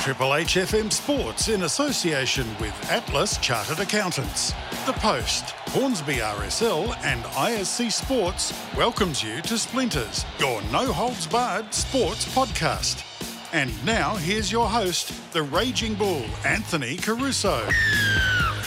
Triple H FM Sports in association with Atlas Chartered Accountants. The Post, Hornsby RSL, and ISC Sports welcomes you to Splinters, your no holds barred sports podcast. And now here's your host, the Raging Bull, Anthony Caruso.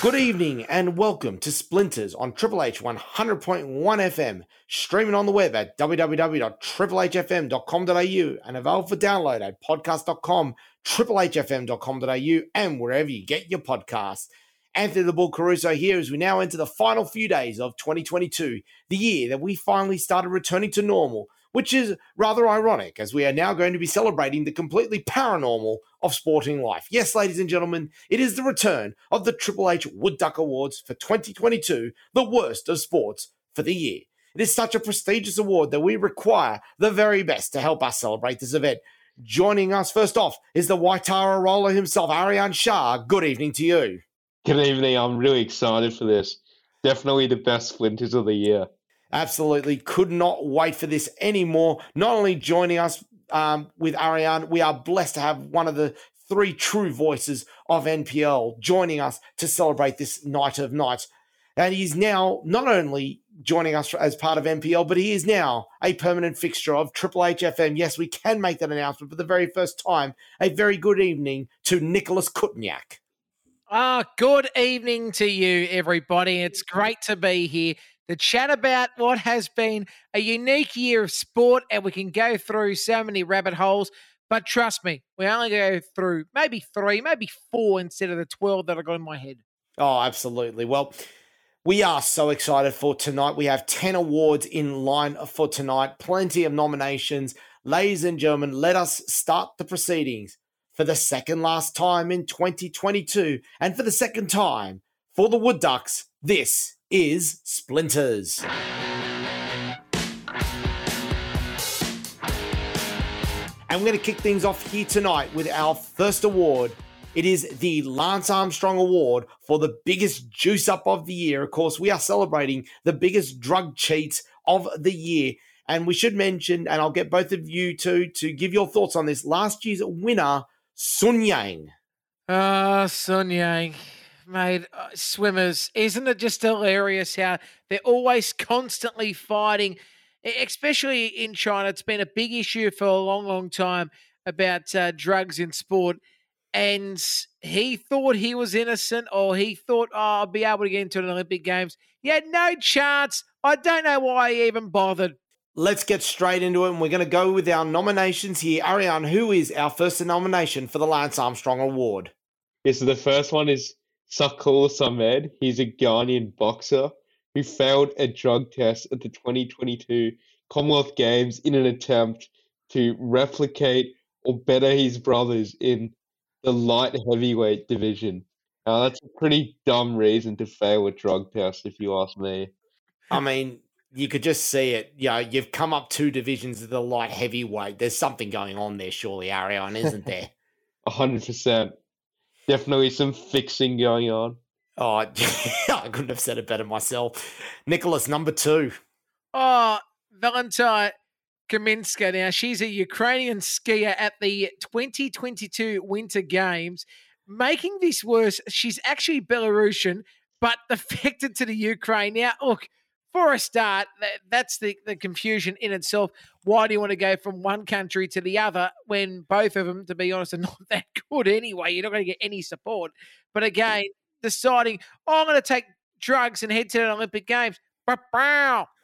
Good evening and welcome to Splinters on Triple H 100.1 FM, streaming on the web at www.triplehfm.com.au and available for download at podcast.com, triplehfm.com.au, and wherever you get your podcasts. Anthony the Bull Caruso here as we now enter the final few days of 2022, the year that we finally started returning to normal which is rather ironic as we are now going to be celebrating the completely paranormal of sporting life. Yes, ladies and gentlemen, it is the return of the Triple H Wood Duck Awards for 2022, the worst of sports for the year. It is such a prestigious award that we require the very best to help us celebrate this event. Joining us first off is the Waitara roller himself, Arian Shah. Good evening to you. Good evening. I'm really excited for this. Definitely the best splinters of the year. Absolutely could not wait for this anymore. Not only joining us um, with Ariane, we are blessed to have one of the three true voices of NPL joining us to celebrate this night of nights. And he's now not only joining us as part of NPL, but he is now a permanent fixture of Triple HFM. Yes, we can make that announcement for the very first time. A very good evening to Nicholas Kutniak. Ah, good evening to you, everybody. It's great to be here to chat about what has been a unique year of sport, and we can go through so many rabbit holes. But trust me, we only go through maybe three, maybe four instead of the 12 that I got in my head. Oh, absolutely. Well, we are so excited for tonight. We have 10 awards in line for tonight, plenty of nominations. Ladies and gentlemen, let us start the proceedings for the second last time in 2022 and for the second time for the Wood Ducks. This is Splinters. And we're going to kick things off here tonight with our first award. It is the Lance Armstrong Award for the biggest juice up of the year. Of course, we are celebrating the biggest drug cheat of the year. And we should mention, and I'll get both of you to to give your thoughts on this. Last year's winner, Sun Yang. Ah, uh, Sun Yang mate, uh, swimmers, isn't it just hilarious how they're always constantly fighting, especially in China? It's been a big issue for a long, long time about uh, drugs in sport. And he thought he was innocent, or he thought, oh, I'll be able to get into an Olympic Games. He had no chance. I don't know why he even bothered. Let's get straight into it, and we're going to go with our nominations here. Ariane, who is our first nomination for the Lance Armstrong Award? Yeah, so the first one is Shakul Samed. He's a Ghanaian boxer who failed a drug test at the 2022 Commonwealth Games in an attempt to replicate or better his brothers in the light heavyweight division. Now, that's a pretty dumb reason to fail a drug test, if you ask me. I mean, you could just see it. You know, you've come up two divisions of the light heavyweight. There's something going on there, surely, Ariane, isn't there? A hundred percent. Definitely some fixing going on. Oh, I couldn't have said it better myself. Nicholas, number two. Oh, Valentine Kaminska. Now, she's a Ukrainian skier at the 2022 Winter Games. Making this worse, she's actually Belarusian, but defected to the Ukraine. Now, look, for a start, that's the, the confusion in itself. Why do you want to go from one country to the other when both of them, to be honest, are not that good anyway? You're not going to get any support. But again, deciding, oh, I'm going to take drugs and head to the Olympic Games.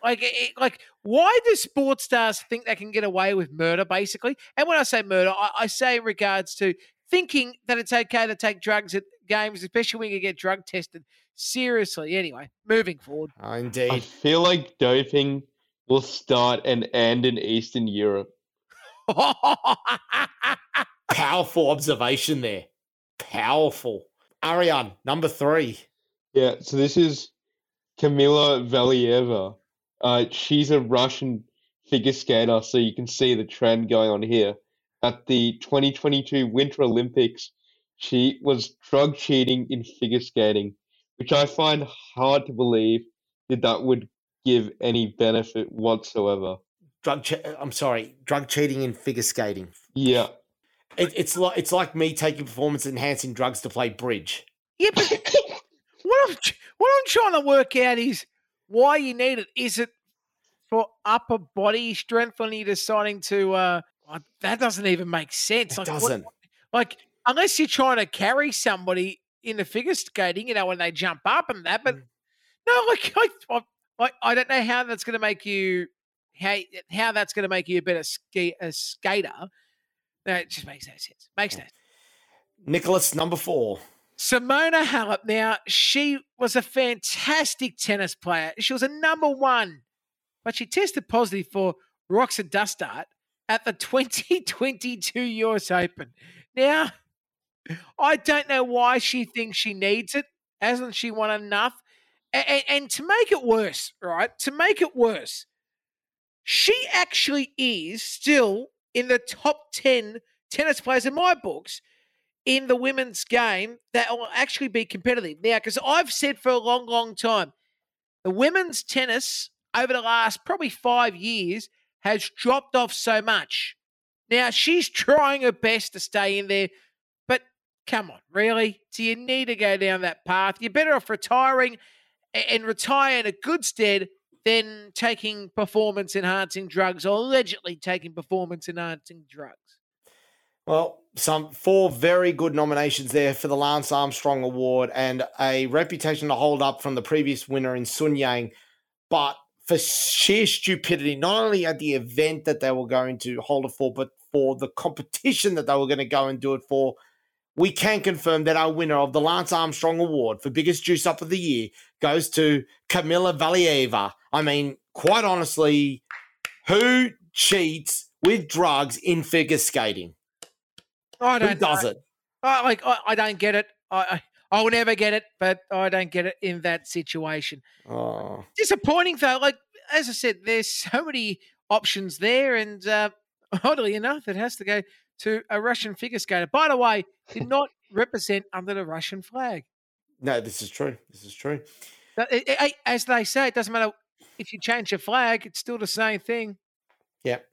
Like, like, why do sports stars think they can get away with murder, basically? And when I say murder, I, I say in regards to thinking that it's okay to take drugs at games, especially when you get drug tested. Seriously. Anyway, moving forward. Oh, indeed. I feel like doping will start and end in Eastern Europe. Powerful observation there. Powerful. Ariane, number three. Yeah, so this is Kamila Valieva. Uh, she's a Russian figure skater, so you can see the trend going on here. At the 2022 Winter Olympics, she was drug cheating in figure skating which I find hard to believe that that would give any benefit whatsoever. Drug, che- I'm sorry, drug cheating in figure skating. Yeah. it, it's like it's like me taking performance enhancing drugs to play bridge. Yeah, but what I'm what I'm trying to work out is why you need it. Is it for upper body strength when you're deciding to? uh uh, That doesn't even make sense. It Like, doesn't. like unless you're trying to carry somebody in the figure skating, you know, when they jump up and that. But Mm. no, like I, I, I, don't know how that's going to make you how how that's going to make you a better ski, a skater. No, it just makes no sense. Makes no. sense. Nicholas, number four. Simona Halep. Now she was a fantastic tennis player. She was a number one, but she tested positive for Roxadustat at the 2022 US Open. Now, I don't know why she thinks she needs it. Hasn't she won enough? And, and to make it worse, right? To make it worse, she actually is still in the top 10 tennis players in my books in the women's game that will actually be competitive. Now, because I've said for a long, long time, the women's tennis over the last probably five years has dropped off so much. Now, she's trying her best to stay in there, come on, really? Do you need to go down that path? You're better off retiring and retire in a good stead than taking performance enhancing drugs or allegedly taking performance enhancing drugs. Well, some four very good nominations there for the Lance Armstrong Award and a reputation to hold up from the previous winner in Sun Yang. But for sheer stupidity, not only at the event that they were going to hold it for, but for the competition that they were going to go and do it for, we can confirm that our winner of the Lance Armstrong Award for biggest juice up of the year goes to Kamila Valieva. I mean, quite honestly, who cheats with drugs in figure skating? I don't know. does it? I like I, I don't get it. I, I I will never get it, but I don't get it in that situation. Oh. Disappointing though. Like as I said, there's so many options there, and uh, oddly enough, it has to go to a Russian figure skater. By the way, did not represent under the Russian flag. No, this is true. This is true. But it- it- as they say, it doesn't matter if you change your flag; it's still the same thing. Yep.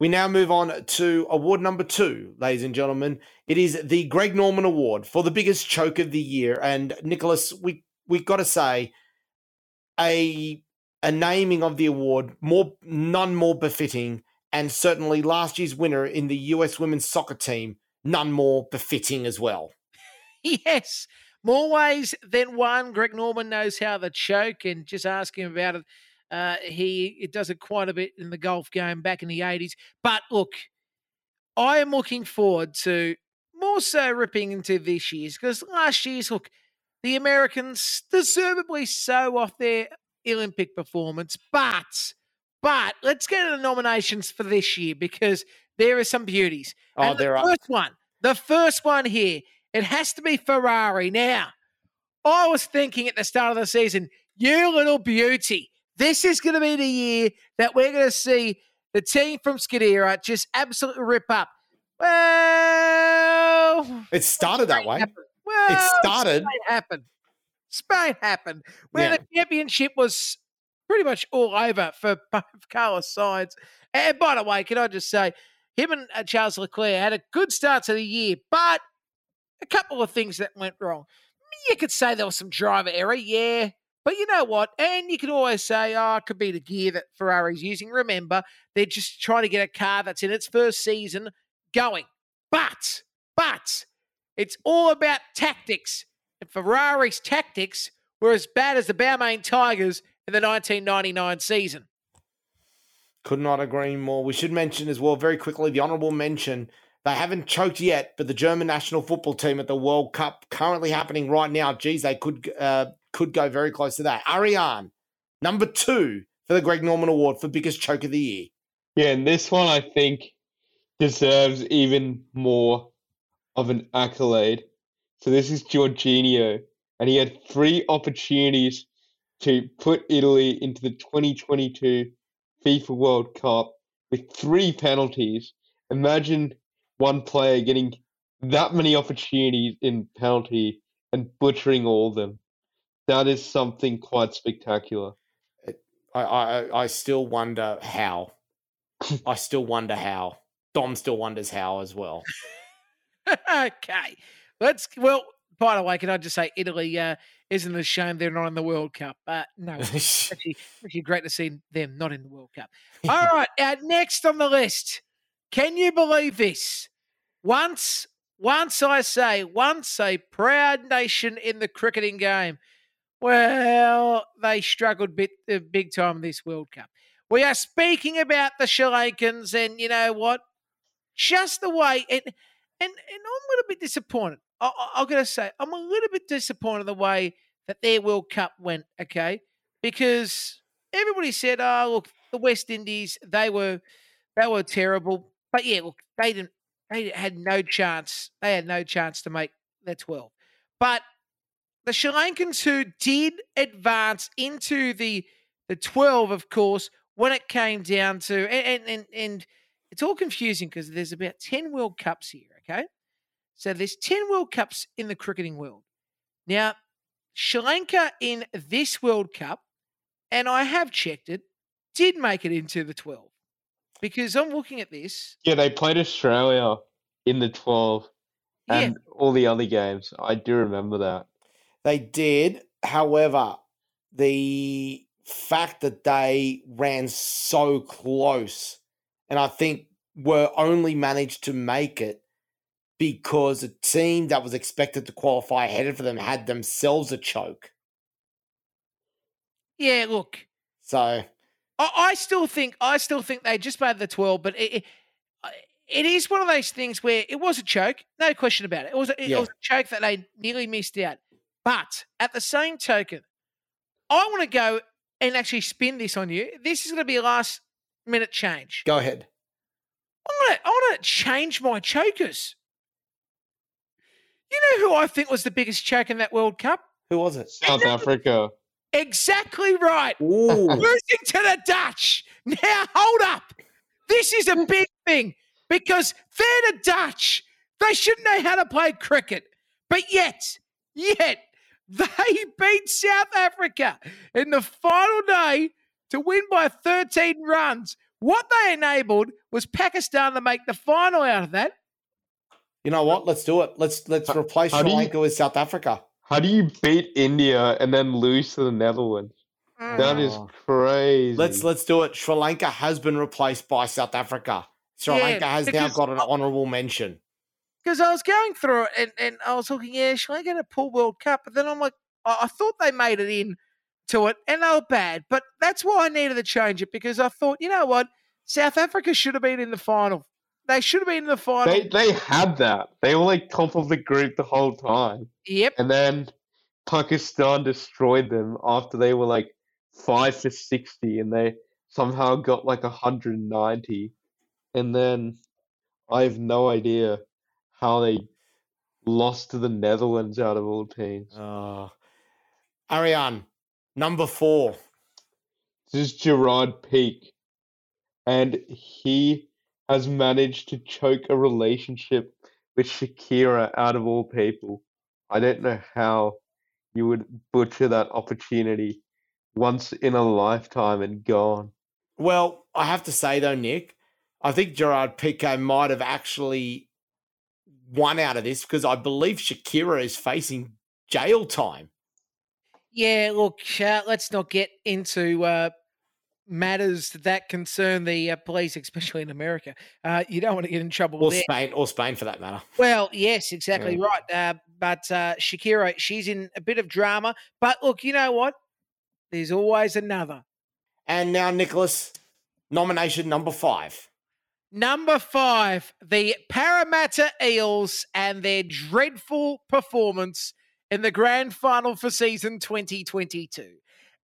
We now move on to award number two, ladies and gentlemen. It is the Greg Norman Award for the biggest choke of the year. And Nicholas, we we got to say, a a naming of the award more none more befitting, and certainly last year's winner in the US women's soccer team none more befitting as well. Yes, more ways than one. Greg Norman knows how to choke, and just ask him about it. Uh, he it does it quite a bit in the golf game back in the eighties. But look, I am looking forward to more so ripping into this year's because last year's look, the Americans deservedly so off their Olympic performance, but but let's get to the nominations for this year because there are some beauties. Oh, And there the are. first one, the first one here, it has to be Ferrari. Now, I was thinking at the start of the season, you little beauty, this is going to be the year that we're going to see the team from Scuderia just absolutely rip up. Well, It started that way. happened. Well, It started. Spain happened. Spain happened. Where Yeah. the championship was pretty much all over for both Carlos Sainz. And by the way, can I just say, him and uh, Charles Leclerc had a good start to the year, but a couple of things that went wrong. You could say there was some driver error, yeah. But you know what? And you can always say, oh, it could be the gear that Ferrari's using. Remember, they're just trying to get a car that's in its first season going. But, but, it's all about tactics. And Ferrari's tactics were as bad as the Balmain Tigers in the 1999 season. Could not agree more. We should mention as well, very quickly, the honourable mention. They haven't choked yet, but the German national football team at the World Cup currently happening right now. Geez, they could uh, could go very close to that. Ariane, number two for the Greg Norman Award for biggest choke of the year. Yeah, and this one I think deserves even more of an accolade. So this is Jorginho, and he had three opportunities to put Italy into the 2022 FIFA World Cup with three penalties. Imagine one player getting that many opportunities in penalty and butchering all of them. That is something quite spectacular. I I, I still wonder how. I still wonder how. Dom still wonders how as well. okay. Let's, well, by the way, can I just say Italy uh, isn't a shame they're not in the World Cup? Uh, no, actually, actually great to see them not in the World Cup. All right, uh, next on the list. Can you believe this? Once, once I say, once a proud nation in the cricketing game. Well, they struggled bit uh, big time this World Cup. We are speaking about the Sri Lankans, and you know what? Just the way, and and, and I'm a little bit disappointed. I, I, I'm going to say I'm a little bit disappointed the way that their World Cup went. Okay, because everybody said, "Oh, look, the West Indies, they were they were terrible." But yeah, look, they didn't. They had no chance. They had no chance to make the twelve. But the Sri Lankans who did advance into the the twelve, of course, when it came down to and and and it's all confusing because there's about ten World Cups here. Okay, so there's ten World Cups in the cricketing world. Now, Sri Lanka in this World Cup, and I have checked it, did make it into the twelve because I'm looking at this. Yeah, they played Australia in the 12 Yeah. and all the other games. I do remember that. They did. However, the fact that they ran so close and I think were only managed to make it because a team that was expected to qualify ahead of them had themselves a choke. Yeah, look, So I, I still think I still think they just made the twelve, but it, it, it is one of those things where it was a choke, no question about it. It was a, it Yeah. was a choke that they nearly missed out. But at the same token, I want to go and actually spin this on you. This is going to be a last minute change. go ahead. I want to I want to change my chokers. You know who I think was the biggest choke in that World Cup? Who was it? South Africa. Exactly right. Ooh. losing to the Dutch. Now, hold up. This is a big thing because they're the Dutch. They shouldn't know how to play cricket. But yet, yet, they beat South Africa in the final day to win by 13 runs. What they enabled was Pakistan to make the final out of that. You know what? Let's do it. Let's let's How- replace how Sri do you- Lanka with South Africa. How do you beat India and then lose to the Netherlands? That is Oh. crazy. Let's let's do it. Sri Lanka has been replaced by South Africa. Sri Yeah, Lanka has now got an honourable mention. because I was going through it and, and I was looking, yeah, should I get a poor World Cup? But then I'm like, I, I thought they made it in to it and they were bad. But that's why I needed to change it because I thought, you know what? South Africa should have been in the final. They should have been in the final. They they had that. They were like top of the group the whole time, yep. and then Pakistan destroyed them after they were like five for sixty, and they somehow got like hundred and ninety, and then I have no idea how they lost to the Netherlands out of all teams. Uh, Ariane, number four. This is Gerard Piqué, and he has managed to choke a relationship with Shakira out of all people. I don't know how you would butcher that opportunity once in a lifetime and gone. Well, I have to say though, Nick, I think Gerard Piqué might have actually won out of this because I believe Shakira is facing jail time. Yeah, look, uh, let's not get into uh, matters that concern the uh, police, especially in America. Uh, you don't want to get in trouble Or there. Spain, or Spain for that matter. Well, yes, exactly Yeah. right. Uh, but uh, Shakira, she's in a bit of drama. But look, you know what? There's always another. And now, Nicholas, nomination number five. Number five, the Parramatta Eels and their dreadful performance in the grand final for season 2022.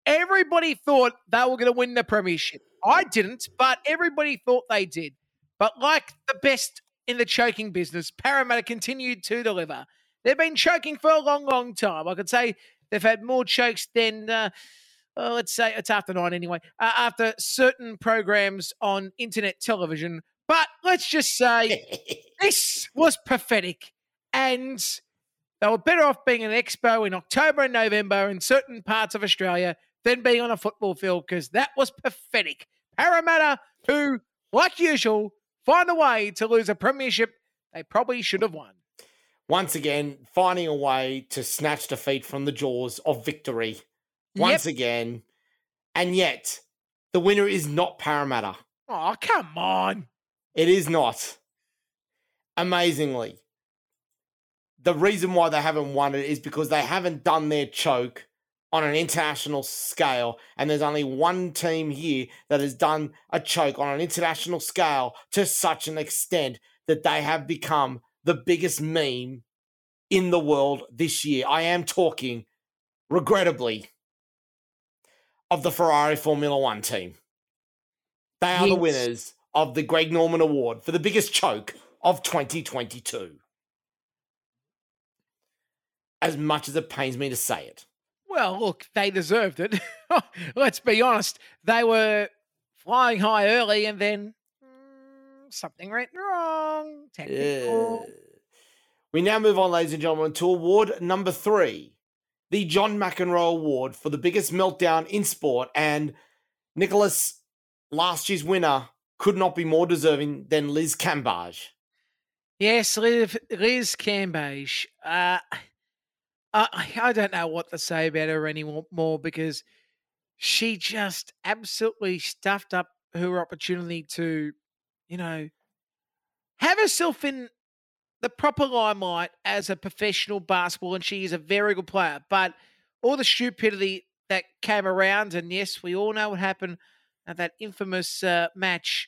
Everybody thought they were going to win the premiership. I didn't, but everybody thought they did. But like the best in the choking business, Parramatta continued to deliver. They've been choking for a long, long time. I could say they've had more chokes than, uh, uh, let's say it's after nine anyway, uh, after certain programs on internet television. But let's just say this was pathetic. And they were better off being an expo in October and November in certain parts of Australia than being on a football field because that was pathetic. Parramatta, who, like usual, find a way to lose a premiership they probably should have won. once again finding a way to snatch defeat from the jaws of victory once Yep. again. And yet, the winner is not Parramatta. Oh, come on. It is not. Amazingly. The reason why they haven't won it is because they haven't done their choke on an international scale. And there's only one team here that has done a choke on an international scale to such an extent that they have become the biggest meme in the world this year. I am talking, regrettably, of the Ferrari Formula One team. They are the winners of the Greg Norman Award for the biggest choke of 2022. As much as it pains me to say it. Well, look, they deserved it. Let's be honest. They were flying high early and then mm, something went wrong. Technical. Yeah. We now move on, ladies and gentlemen, to award number three the John McEnroe Award for the biggest meltdown in sport. And Nicholas, last year's winner, could not be more deserving than Liz Cambage. Yes, Liz, Liz Cambage. Uh, I, I don't know what to say about her anymore because she just absolutely stuffed up her opportunity to, you know, have herself in the proper limelight as a professional basketball, and she is a very good player. But all the stupidity that came around, and yes, we all know what happened at that infamous uh, match,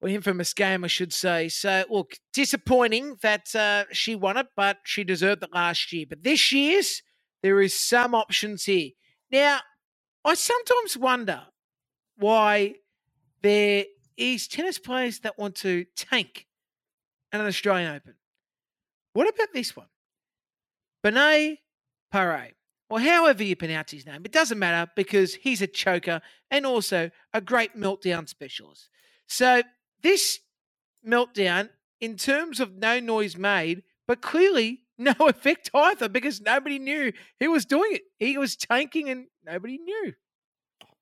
or infamous game, I should say. So, look, disappointing that uh, she won it, but she deserved it last year. But this year's, there is some options here. Now, I sometimes wonder why there is tennis players that want to tank an Australian Open. What about this one? Benoît Paire, or however you pronounce his name. It doesn't matter because he's a choker and also a great meltdown specialist. So this meltdown, in terms of no noise made, but clearly no effect either because nobody knew he was doing it. He was tanking and nobody knew.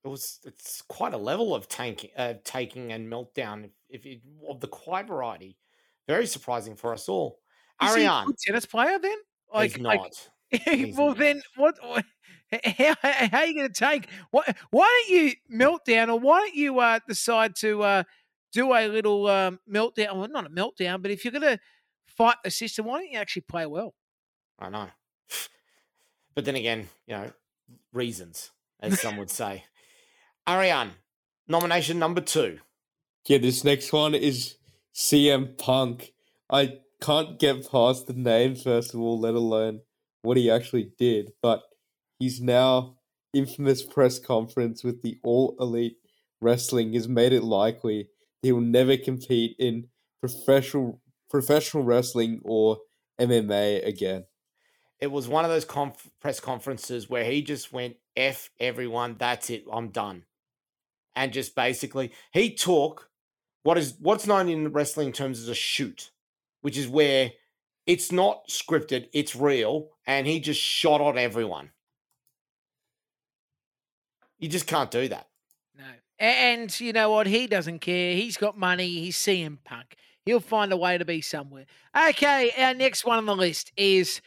It was it's quite a level of tanking, uh, taking and meltdown if, if it, of the quiet variety. Very surprising for us all. Is Ariane tennis player then? is not. He's well, not. then what? what- How, how are you going to take? What? Why don't you melt down, or why don't you uh, decide to uh, do a little um, meltdown? Well, not a meltdown, but if you're going to fight the system, why don't you actually play well? I know. But then again, you know, reasons, as some would say. Ariane, nomination number two. Yeah, this next one is CM Punk. I can't get past the name, first of all, let alone what he actually did. But he's now infamous press conference with the All Elite Wrestling has made it likely he will never compete in professional professional wrestling or MMA again. It was one of those conf- press conferences where he just went, F everyone, that's it, I'm done. And just basically, he took what is what's known in wrestling terms as a shoot, which is where it's not scripted, it's real, and he just shot at everyone. You just can't do that. No. And you know what? He doesn't care. He's got money. He's CM Punk. He'll find a way to be somewhere. Okay, our next one on the list is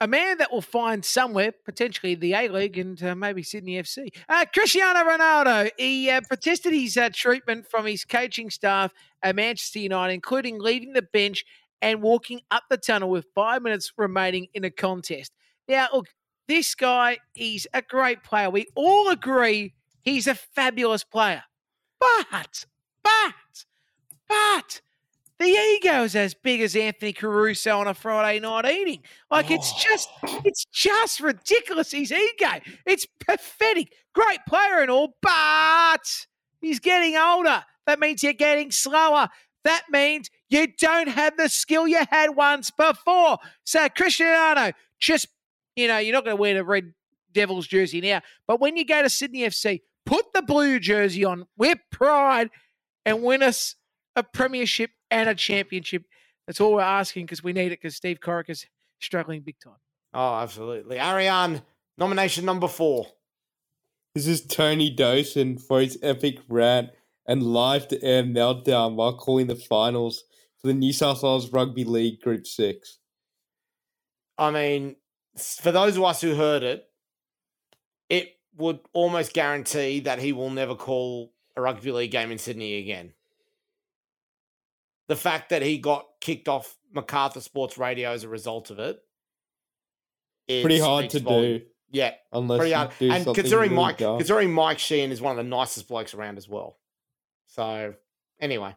a man that will find somewhere, potentially the A League and uh, maybe Sydney FC. Uh, Cristiano Ronaldo. He uh, protested his uh, treatment from his coaching staff at Manchester United, including leaving the bench and walking up the tunnel with five minutes remaining in a contest. Now, look, this guy, he's a great player. We all agree he's a fabulous player. But, but, but, the ego is as big as Anthony Caruso on a Friday night eating. Like it's oh. just, it's just ridiculous. His ego, it's pathetic. Great player and all, but he's getting older. That means you're getting slower. That means you don't have the skill you had once before. So Cristiano, just you know, you're not going to wear the red Devils jersey now, but when you go to Sydney FC, put the blue jersey on with pride and win us a premiership and a championship. That's all we're asking because we need it because Steve Coric is struggling big time. Oh, absolutely. Ariane, nomination number four. This is Tony Dawson for his epic rant and live to air meltdown while calling the finals for the New South Wales Rugby League Group 6. I mean, for those of us who heard it, it would almost guarantee that he will never call a rugby league game in Sydney again. The fact that he got kicked off MacArthur Sports Radio as a result of it. it Pretty hard to volume. do Yeah, unless pretty you hard. And considering really Mike, dumb. considering Mike Sheehan is one of the nicest blokes around as well. So anyway,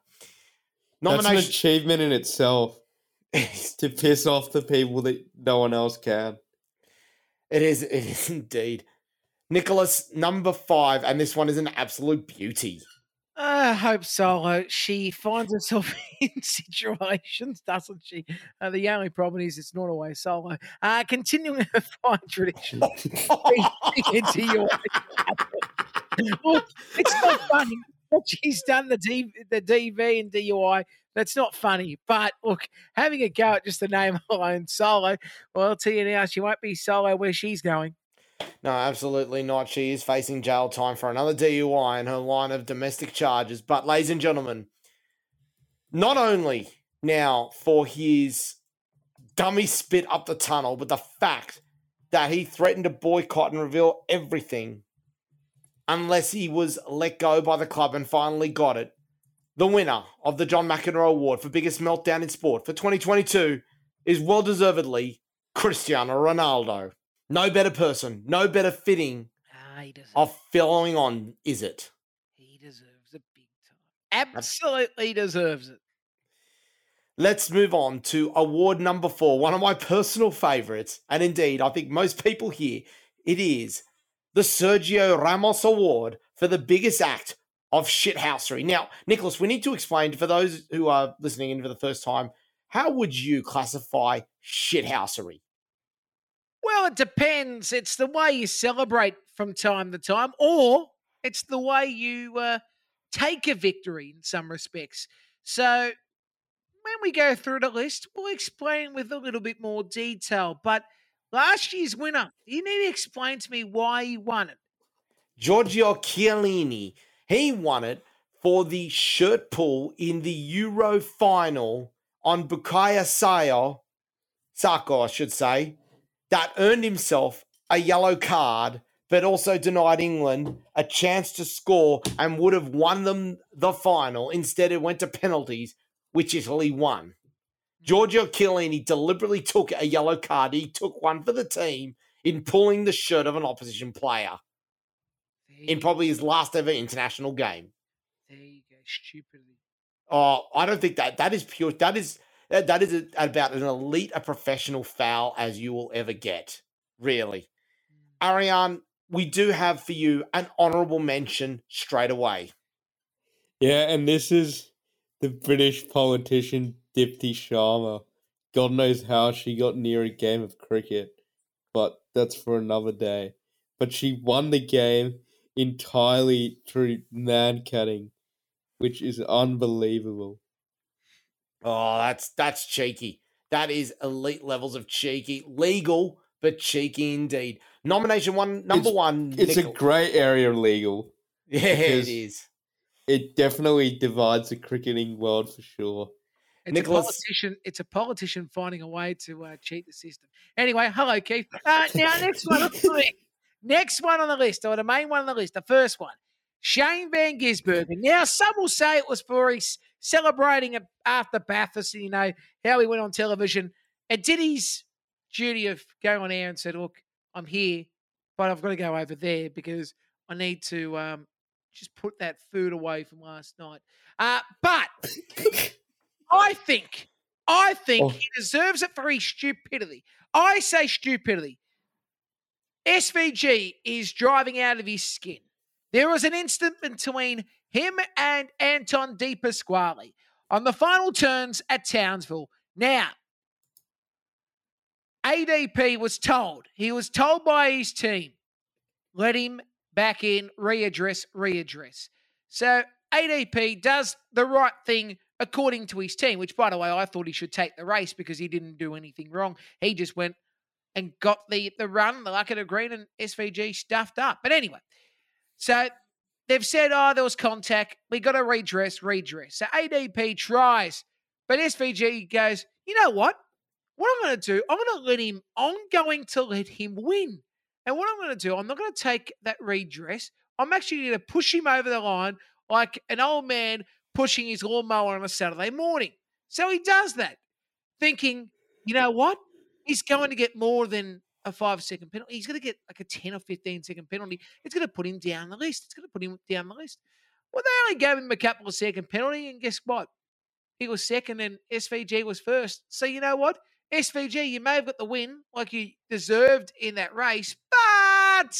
That's an nomination. achievement in itself to piss off the people that no one else can. It is. It is indeed. Nicholas, number five, and this one is an absolute beauty. I hope Solo. She finds herself in situations, doesn't she? Uh, the only problem is it's not always Solo. Uh, continuing her fine tradition. into your it's not funny what she's done the D, the DV and DUI. That's not funny. But look, having a go at just the name alone, Solo. Well, I'll tell you now, she won't be Solo where she's going. No, absolutely not. She is facing jail time for another DUI in her line of domestic charges. But, ladies and gentlemen, not only now for his dummy spit up the tunnel, but the fact that he threatened to boycott and reveal everything unless he was let go by the club and finally got it. The winner of the John McEnroe Award for biggest meltdown in sport for 2022 is well deservedly Cristiano Ronaldo. No better person, no better fitting Ah, deserves, of following on, is it? he deserves it big time. Absolutely deserves it. Let's move on to award number four, one of my personal favorites. And indeed, I think most people here, it is the Sergio Ramos Award for the biggest act of shithousery. Now, Nicholas, we need to explain for those who are listening in for the first time, how would you classify shithousery? Well, it depends. It's the way you celebrate from time to time, or it's the way you uh, take a victory in some respects. So, when we go through the list, we'll explain with a little bit more detail. But last year's winner, you need to explain to me why he won it. Giorgio Chiellini, he won it for the shirt pull in the Euro final on Bukayo Sayo, Sako, I should say, that earned himself a yellow card, but also denied England a chance to score and would have won them the final. Instead, it went to penalties, which Italy won. Giorgio Chiellini deliberately took a yellow card. He took one for the team in pulling the shirt of an opposition player in probably his last ever international game. there you go, stupidity. Oh, I don't think that that is pure. That is that that is a, about an elite, a professional foul as you will ever get. Really, mm. Ariane, we do have for you an honourable mention straight away. Yeah, and this is the British politician Deepti Sharma. God knows how she got near a game of cricket, but that's for another day. But she won the game entirely through Mankading, which is unbelievable. Oh, that's that's cheeky. That is elite levels of cheeky, legal but cheeky indeed. Nomination one, number It's- one. It's Nichol- a grey area legal. yeah, it because- is. It definitely divides the cricketing world for sure. It's Nicholas- a politician. It's a politician finding a way to uh, cheat the system. Anyway, hello, Keith. Uh, now, next one on the list. Next one on the list, or the main one on the list, the first one, Shane Van Gisbergen. Now, some will say it was for his celebrating after Bathurst, you know, how he went on television and did his duty of going on air and said, "Look, I'm here, but I've got to go over there because I need to um, just put that food away from last night." Uh, but I think, I think Oh. he deserves it for his stupidity. I say stupidity. SVG is driving out of his skin. There was an instant between him and Anton De Pasquale on the final turns at Townsville. Now, ADP was told, he was told by his team, let him back in, readdress, readdress. So ADP does the right thing according to his team, which, by the way, I thought he should take the race because he didn't do anything wrong. He just went and got the, the run, the luck of the green, and SVG stuffed up. But anyway, so they've said, oh, there was contact. We got to redress, redress. So ADP tries, but SVG goes, you know what? what I'm going to do, I'm going to let him, I'm going to let him win. And what I'm going to do, I'm not going to take that redress. I'm actually going to push him over the line like an old man pushing his lawnmower on a Saturday morning. So he does that, thinking, you know what? He's going to get more than a five second penalty. He's going to get like a 10 or 15 second penalty. It's going to put him down the list. It's going to put him down the list. Well, they only gave him a couple of second penalty, and guess what? He was second, and SVG was first. So you know what? SVG, you may have got the win like you deserved in that race, but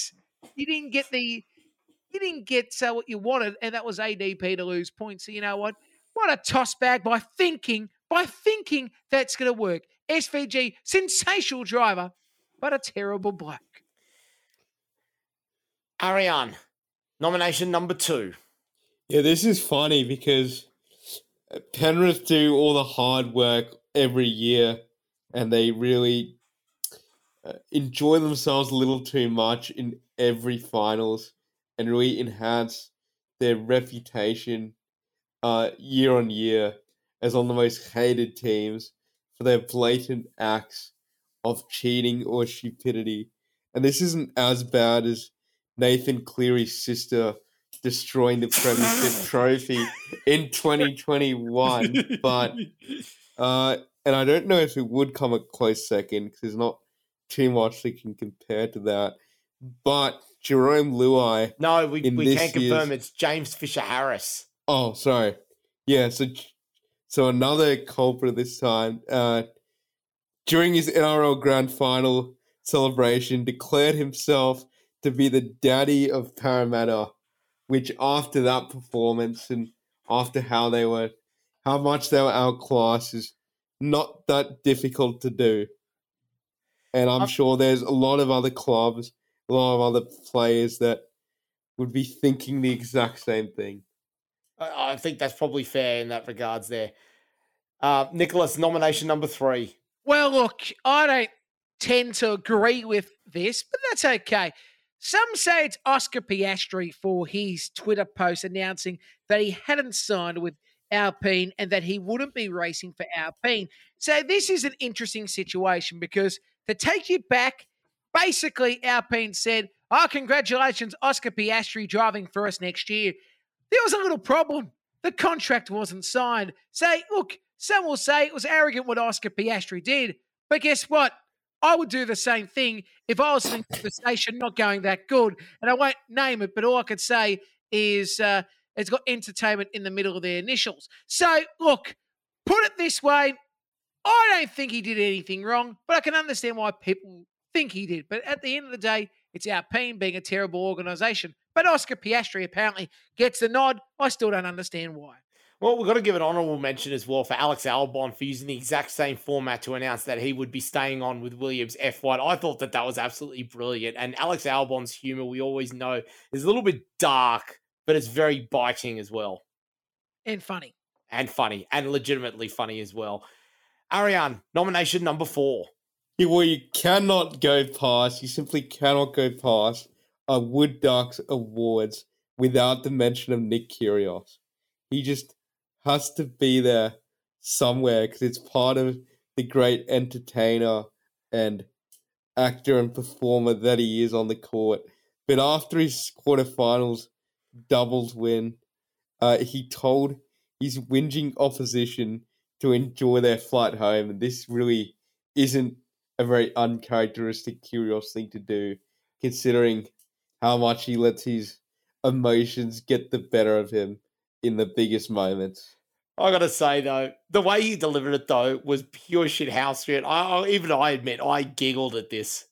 you didn't get the you didn't get uh, what you wanted, and that was ADP to lose points. So you know what? What a toss bag by thinking by thinking that's going to work. SVG, sensational driver, but a terrible bloke. Ariane, nomination number two. Yeah, this is funny because Penrith do all the hard work every year and they really uh, enjoy themselves a little too much in every finals and really enhance their reputation uh, year on year as one of the most hated teams for their blatant acts of cheating or stupidity. And this isn't as bad as Nathan Cleary's sister destroying the Premiership trophy in 2021, but uh, and I don't know if it would come a close second because there's not too much that can compare to that. But Jarome Luai. No, we, we can't confirm it's James Fisher Harris. Oh, sorry. Yeah, so so another culprit this time. Uh, during his NRL Grand Final celebration, declared himself to be the daddy of Parramatta. Which, after that performance and after how they were, how much they were outclassed, is not that difficult to do. And I'm sure there's a lot of other clubs, a lot of other players that would be thinking the exact same thing. I think that's probably fair in that regards there. Uh, Nicholas, nomination number three. Well, look, I don't tend to agree with this, but that's okay. Some say it's Oscar Piastri for his Twitter post announcing that he hadn't signed with Alpine and that he wouldn't be racing for Alpine. So this is an interesting situation because to take you back, basically Alpine said, "Oh, congratulations, Oscar Piastri driving for us next year." There was a little problem. The contract wasn't signed. Say, look, some will say it was arrogant what Oscar Piastri did, but guess what? I would do the same thing if I was in the station not going that good. And I won't name it, but all I could say is uh, it's got entertainment in the middle of their initials. So, look, put it this way I don't think he did anything wrong, but I can understand why people think he did. But at the end of the day, it's our Alpine being a terrible organisation. But Oscar Piastri apparently gets the nod. I still don't understand why. Well, we've got to give an honourable mention as well for Alex Albon for using the exact same format to announce that he would be staying on with Williams F1. I thought that that was absolutely brilliant. And Alex Albon's humour, we always know, is a little bit dark but it's very biting as well. And funny. And funny. And legitimately funny as well. Ariane, nomination number four. Yeah, well, you cannot go past, you simply cannot go past a Wood Ducks Awards without the mention of Nick Kyrgios. He just has to be there somewhere because it's part of the great entertainer and actor and performer that he is on the court. But after his quarterfinals doubles win. Uh, he told his whinging opposition to enjoy their flight home, and this really isn't a very uncharacteristic Kyrgios thing to do, considering how much he lets his emotions get the better of him in the biggest moments. I gotta say though, the way he delivered it though was pure shit house shit. I, even I admit I giggled at this.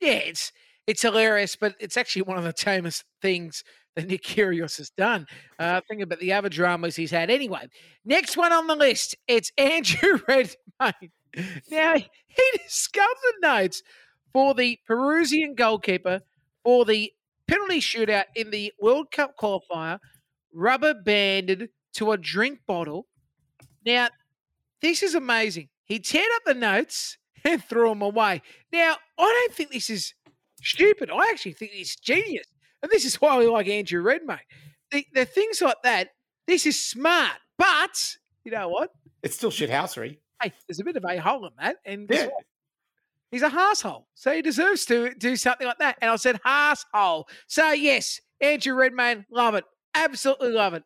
Yeah, it's it's hilarious, but it's actually one of the tamest things that Nick Kyrgios has done. Uh, think about the other dramas he's had. Anyway, next one on the list, it's Andrew Redmayne. Now, he discovered notes for the Peruvian goalkeeper for the penalty shootout in the World Cup qualifier, rubber banded to a drink bottle. Now, this is amazing. He teared up the notes and threw them away. Now, I don't think this is stupid. I actually think it's genius. And this is why we like Andrew Redmayne. The, the things like that, this is smart. But you know what? It's still shithousery. hey, there's a bit of a hole in that, and Yeah. he's a asshole, so he deserves to do something like that. And I said asshole. So yes, Andrew Redmayne, love it, absolutely love it.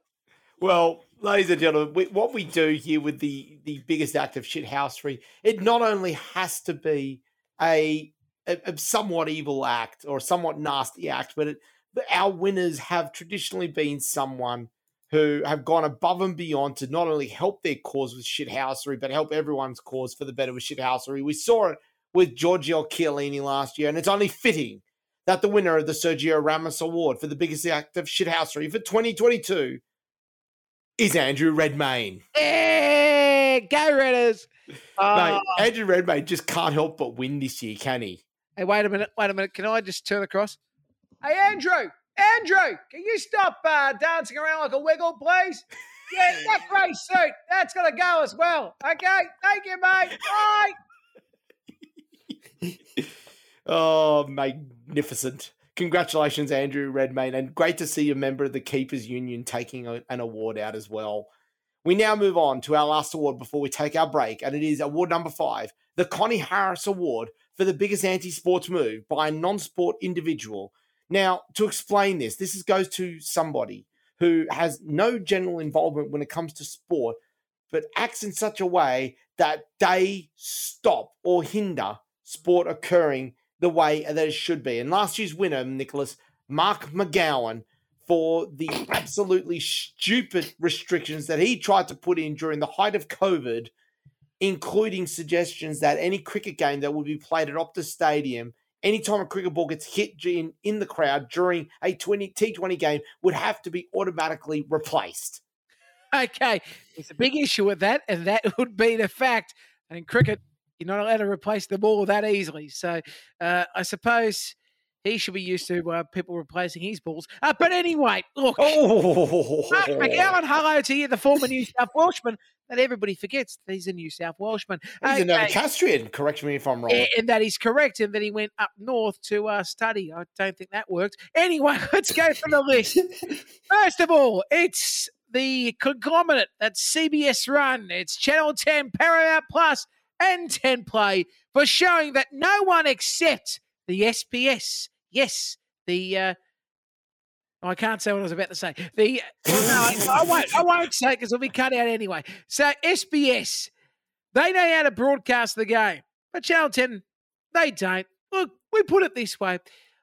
Well, ladies and gentlemen, we, what we do here with the the biggest act of shithousery, it not only has to be a, a, a somewhat evil act or somewhat nasty act, but it, our winners have traditionally been someone who have gone above and beyond to not only help their cause with shithousery, but help everyone's cause for the better with shithousery. We saw it with Giorgio Chiellini last year, and it's only fitting that the winner of the Sergio Ramos Award for the biggest act of shithousery for 2022 is Andrew Redmayne. Yeah, go Redders. Mate, Oh, Andrew Redmayne just can't help but win this year, can he? Hey, wait a minute, wait a minute. Can I just turn across? Hey, Andrew, Andrew, can you stop uh, dancing around like a wiggle, please? Yeah, that grey suit, that's going to go as well. Okay, thank you, mate. Bye. Oh, magnificent. Congratulations, Andrew Redmayne, and great to see a member of the Keepers Union taking a- an award out as well. We now move on to our last award before we take our break, and it is award number five, the Connie Harris Award for the biggest anti sports move by a non sport individual. Now, to explain this, this is, goes to somebody who has no general involvement when it comes to sport, but acts in such a way that they stop or hinder sport occurring the way that it should be. And last year's winner, Nicholas Mark McGowan, for the absolutely stupid restrictions that he tried to put in during the height of COVID, including suggestions that any cricket game that would be played at Optus Stadium, anytime a cricket ball gets hit in, in the crowd during a 20, T20 game, would have to be automatically replaced. Okay, there's a big issue with that, and that would be the fact in cricket, you're not allowed to replace the ball that easily. So uh, I suppose he should be used to uh, people replacing his balls. Uh, but anyway, look, Oh, Mark McGowan, hello to you, the former New South Welshman that everybody forgets that he's a New South Welshman. He's a Okay. Novocastrian. Correct me if I'm wrong. A- And that is correct, and that he went up north to uh, study. I don't think that worked. Anyway, let's go for the list. First of all, it's the conglomerate that's CBS run. It's Channel 10, Paramount Plus, and 10 Play for showing that no one except the SBS, yes, the. Uh, oh, I can't say what I was about to say. The no, I, I won't. I won't say because it'll be cut out anyway. So SBS, they know how to broadcast the game, but Channel 10, they don't. Look, we put it this way: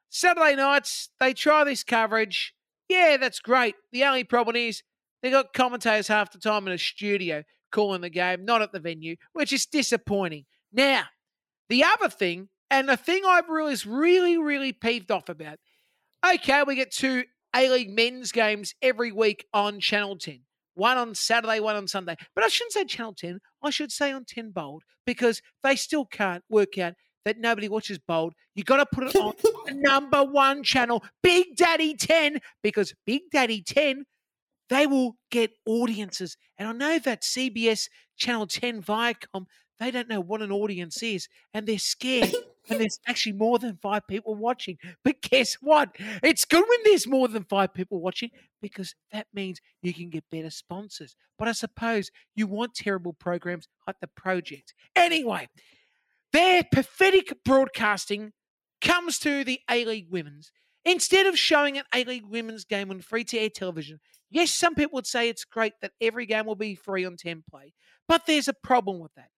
Saturday nights they try this coverage. Yeah, that's great. The only problem is they got commentators half the time in a studio calling the game, not at the venue, which is disappointing. Now, the other thing, and the thing I've really really, really peeved off about, okay, we get two A League men's games every week on Channel 10. One on Saturday, one on Sunday. But I shouldn't say Channel 10. I should say on 10 Bold because they still can't work out that nobody watches Bold. You got to put it on the number one channel, Big Daddy 10, because Big Daddy 10, they will get audiences. And I know that CBS Channel 10 Viacom, they don't know what an audience is and they're scared. and there's actually more than five people watching. But guess what? It's good when there's more than five people watching because that means you can get better sponsors. But I suppose you want terrible programs like The Project. Anyway, their pathetic broadcasting comes to the A League Women's. Instead of showing an A League Women's game on free to air television, yes, some people would say it's great that every game will be free on 10 play, but there's a problem with that.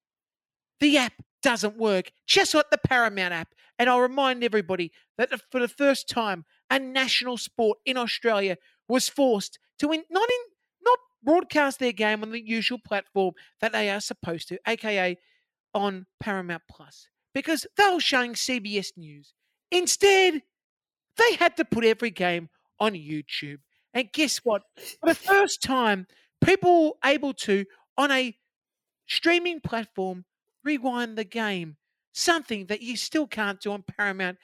The app doesn't work, just like the Paramount app. And I'll remind everybody that for the first time, a national sport in Australia was forced to in, not in not broadcast their game on the usual platform that they are supposed to, aka on Paramount Plus, because they were showing CBS News. Instead, they had to put every game on YouTube. And guess what? For the first time, people were able to, on a streaming platform, rewind the game. Something that you still can't do on Paramount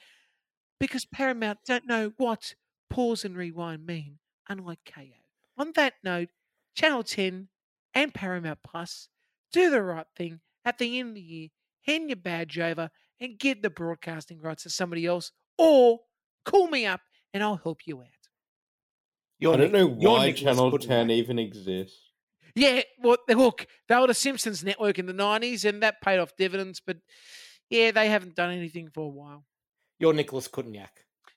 because Paramount don't know what pause and rewind mean, unlike Kayo. On that note, Channel 10 and Paramount Plus do the right thing at the end of the year, hand your badge over and give the broadcasting rights to somebody else, or call me up and I'll help you out. You're I don't know why Nicholas Channel Goodwin. 10 even exists. Yeah, well, look, they were the Simpsons network in the '90s, and that paid off dividends. But yeah, they haven't done anything for a while. You're Nicholas Kutniak.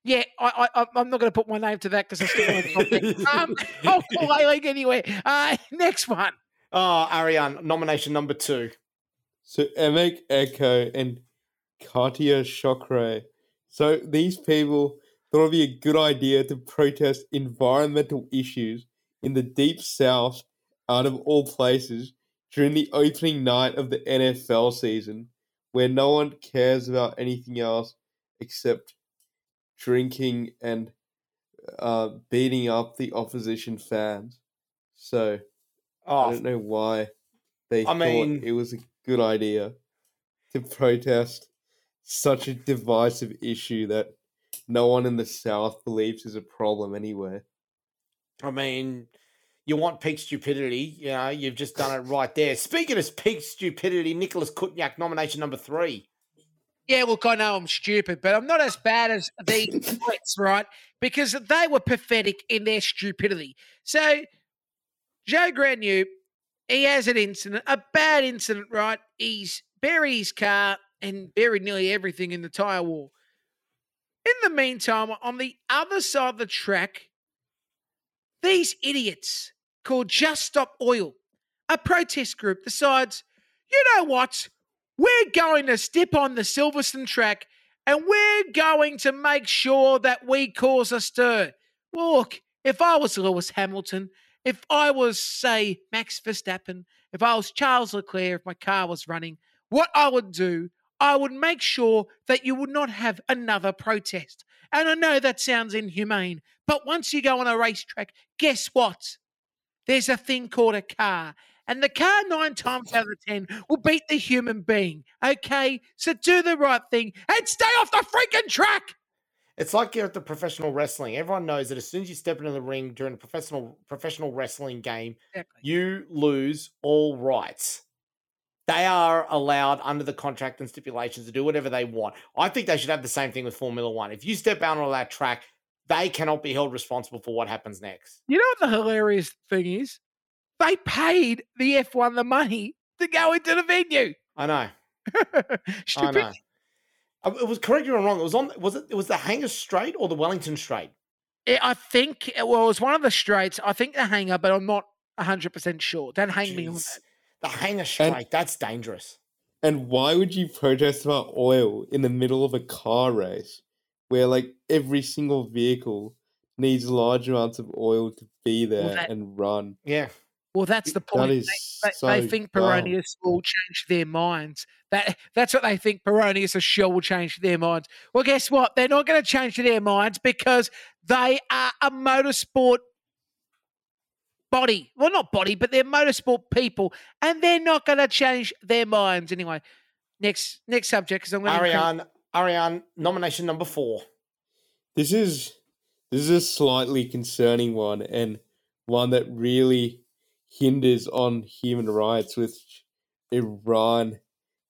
Yeah, I, I, I'm not going to put my name to that because I still want to um, I'll call A League anyway. Uh, next one. Oh, Ariane, nomination number two. So Emek Echo and Katia Chokre. So these people thought it'd be a good idea to protest environmental issues in the deep south, out of all places, during the opening night of the NFL season, where no one cares about anything else except drinking and uh, beating up the opposition fans. So I Oh, don't know why they I thought mean- it was a good idea to protest such a divisive issue that no one in the South believes is a problem anywhere. I mean, you want peak stupidity, you know, you've just done it right there. Speaking of peak stupidity, Nicholas Kutniak, nomination number three. Yeah, look, I know I'm stupid, but I'm not as bad as the Brits, right? Because they were pathetic in their stupidity. So, Zhou Guanyu, he has an incident, a bad incident, right? He's buried his car and buried nearly everything in the tyre wall. In the meantime, on the other side of the track, these idiots called Just Stop Oil, a protest group, decides, you know what? We're going to step on the Silverstone track and we're going to make sure that we cause a stir. Look, if I was Lewis Hamilton, if I was, say, Max Verstappen, if I was Charles Leclerc, if my car was running, what I would do, I would make sure that you would not have another protest. And I know that sounds inhumane, but once you go on a racetrack, guess what? There's a thing called a car. And the car, nine times out of 10, will beat the human being. Okay? So do the right thing and stay off the freaking track. It's like you're at the professional wrestling. Everyone knows that as soon as you step into the ring during a professional professional wrestling game, Exactly. you lose all rights. They are allowed under the contract and stipulations to do whatever they want. I think they should have the same thing with Formula One. If you step out on that track, they cannot be held responsible for what happens next. You know what the hilarious thing is? They paid the F1 the money to go into the venue. I know. I Stupid. know. Uh, It was correct me if I'm wrong. It was on. Was it? It was the Hangar Straight or the Wellington Straight? Yeah, I think, well, it was one of the straights. I think the hanger, but I'm not 100% sure. Don't hang me on that. The Hangar Straight. That's dangerous. And why would you protest about oil in the middle of a car race where like every single vehicle needs large amounts of oil to be there that- and run? Yeah. Well, that's the point. is They, so they think dumb. Petronas will change their minds. That that's what they think. Petronas or Shell will change their minds. Well, guess what? They're not going to change their minds because they are a motorsport body. Well, not body, but they're motorsport people, and they're not going to change their minds anyway. Next, next subject, because I'm going to. Ariane. Ariane. Nomination number four. This is this is a slightly concerning one and one that really hinders on human rights, which Iran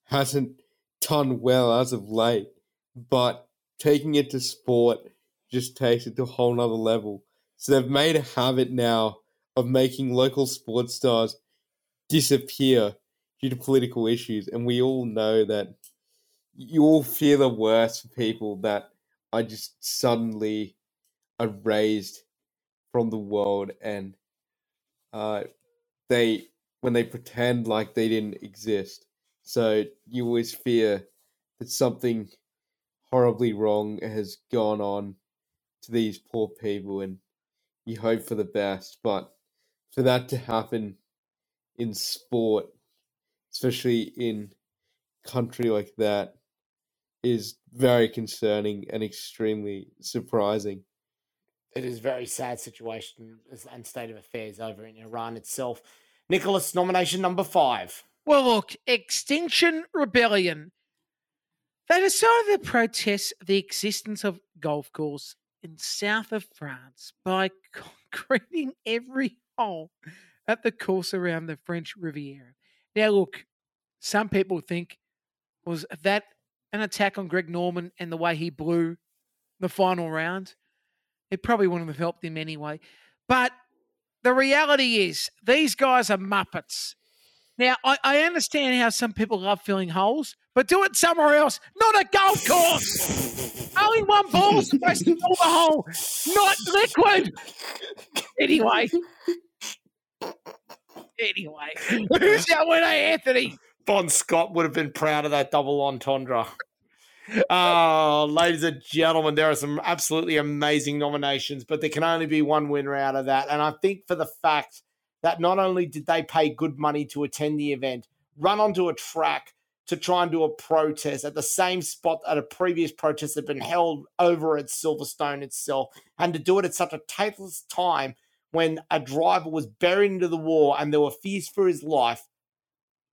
hasn't done well as of late. But taking it to sport just takes it to a whole nother level. So they've made a habit now of making local sports stars disappear due to political issues, and we all know that you all fear the worst for people that are just suddenly erased from the world. And uh they when they pretend like they didn't exist. So you always fear that something horribly wrong has gone on to these poor people. And you hope for the best but for that to happen in sport especially in country like that is very concerning and extremely surprising. It is a very sad situation and state of affairs over in Iran itself. Nicholas, nomination number five. Well, look, Extinction Rebellion. They decided to protest the existence of golf course in south of France by concreting every Oh, hole at the course around the French Riviera. Now, look, some people think was that an attack on Greg Norman and the way he blew the final round. It probably wouldn't have helped him anyway. But the reality is these guys are muppets. Now, I, I understand how some people love filling holes, but do it somewhere else, not a golf course. Only one ball is supposed to fill the hole, not liquid. Anyway. Anyway, who's our winner, eh, Anthony? Bon Scott would have been proud of that double entendre. Oh, ladies and gentlemen, there are some absolutely amazing nominations, but there can only be one winner out of that. And I think for the fact that not only did they pay good money to attend the event, run onto a track to try and do a protest at the same spot that a previous protest had been held over at Silverstone itself, and to do it at such a tasteless time when a driver was buried into the wall and there were fears for his life.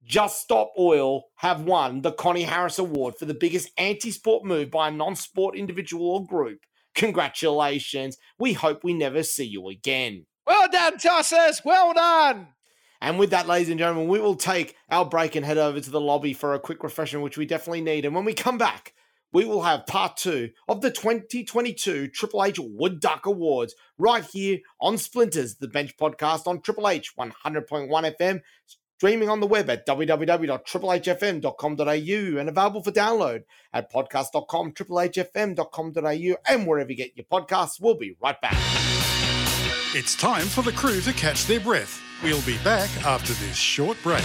Just Stop Oil have won the Connie Harris Award for the biggest anti sport move by a non sport individual or group. Congratulations. We hope we never see you again. Well done, Tossers. Well done. And with that, ladies and gentlemen, we will take our break and head over to the lobby for a quick refreshment, which we definitely need. And when we come back, we will have part two of the 2022 Triple H Wood Duck Awards right here on Splinters, the bench podcast on Triple H 100.1 FM, streaming on the web at www.triplehfm.com.au and available for download at podcast.com, triplehfm.com.au, and wherever you get your podcasts. We'll be right back. It's time for the crew to catch their breath. We'll be back after this short break.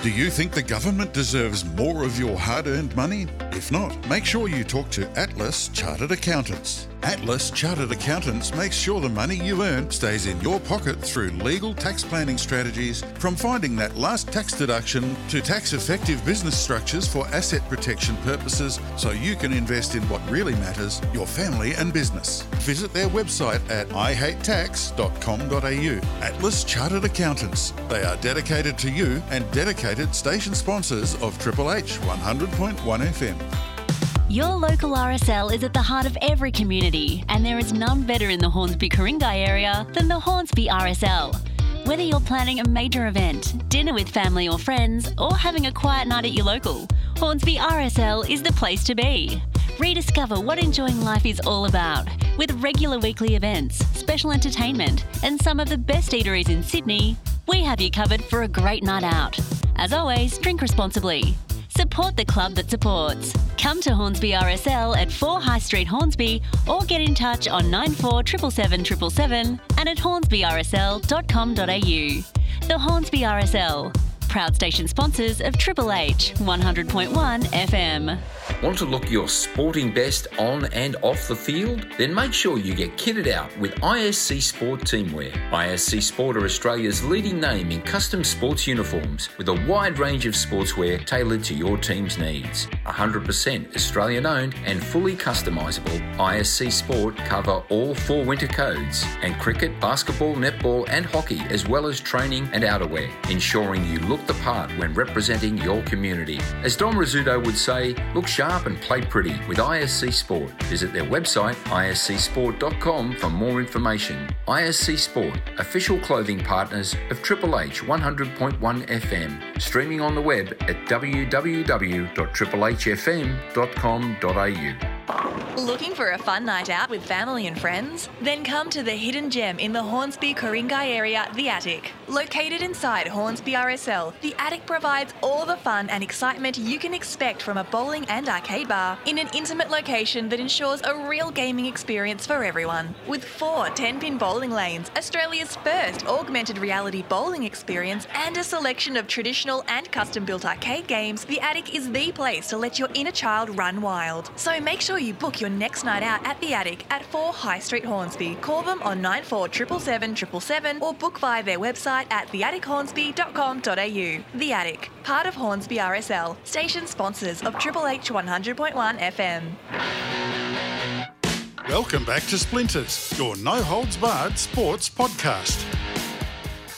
Do you think the government deserves more of your hard earned money? If not, make sure you talk to Atlas Chartered Accountants. Atlas Chartered Accountants makes sure the money you earn stays in your pocket through legal tax planning strategies, from finding that last tax deduction to tax effective business structures for asset protection purposes so you can invest in what really matters your family and business. Visit their website at ihatetax.com.au. Atlas Chartered Accountants. They are dedicated to you and dedicated station sponsors of Triple H 100.1 FM. Your local RSL is at the heart of every community, and there is none better in the Hornsby Ku-ring-gai area than the Hornsby RSL. Whether you're planning a major event, dinner with family or friends, or having a quiet night at your local, Hornsby RSL is the place to be. Rediscover what enjoying life is all about with regular weekly events, special entertainment, and some of the best eateries in Sydney. We have you covered for a great night out. As always, drink responsibly. Support the club that supports. Come to Hornsby RSL at 4 High Street, Hornsby, or get in touch on 94 777 and at hornsbyrsl.com.au. The Hornsby RSL, proud station sponsors of Triple H 100.1 FM. Want to look your sporting best on and off the field? Then make sure you get kitted out with ISC Sport Teamwear. ISC Sport are Australia's leading name in custom sports uniforms with a wide range of sportswear tailored to your team's needs. 100% Australian owned and fully customisable, ISC Sport cover all four winter codes and cricket, basketball, netball, and hockey, as well as training and outerwear, ensuring you look the part when representing your community. As Don Rizzuto would say, look sharp and play pretty with ISC Sport. Visit their website iscsport.com for more information. ISC Sport, official clothing partners of Triple H 100.1 FM, streaming on the web at www.triplehfm.com.au. Looking for a fun night out with family and friends? Then come to the hidden gem in the Hornsby Ku-ring-gai area, The Attic. Located inside Hornsby RSL, The Attic provides all the fun and excitement you can expect from a bowling and arcade bar in an intimate location that ensures a real gaming experience for everyone. With four 10 pin bowling lanes, Australia's first augmented reality bowling experience, and a selection of traditional and custom built arcade games, The Attic is the place to let your inner child run wild. So make sure you book your next night out at The Attic at 4 High Street, Hornsby. Call them on 947777 or book via their website at theattichornsby.com.au. The Attic, part of Hornsby RSL, station sponsors of Triple H 100.1 FM. Welcome back to Splinters, your no holds barred sports podcast.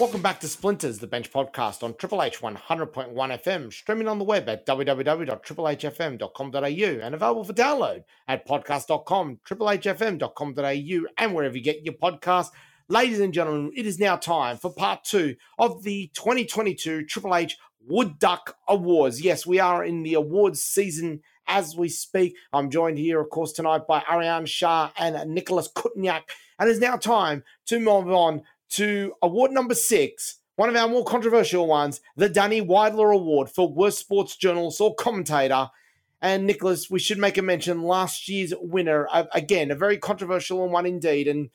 Welcome back to Splinters, the bench podcast on Triple H 100.1 FM, streaming on the web at www.triplehfm.com.au and available for download at podcast.com, triplehfm.com.au, and wherever you get your podcast. Ladies and gentlemen, it is now time for part two of the 2022 Triple H Wood Duck Awards. Yes, we are in the awards season as we speak. I'm joined here, of course, tonight by Ariane Shah and Nicholas Kutniak. And it's now time to move on to award number six, one of our more controversial ones, the Danny Weidler Award for Worst Sports Journalist or Commentator. And Nicholas, we should make a mention last year's winner, again, a very controversial one indeed. And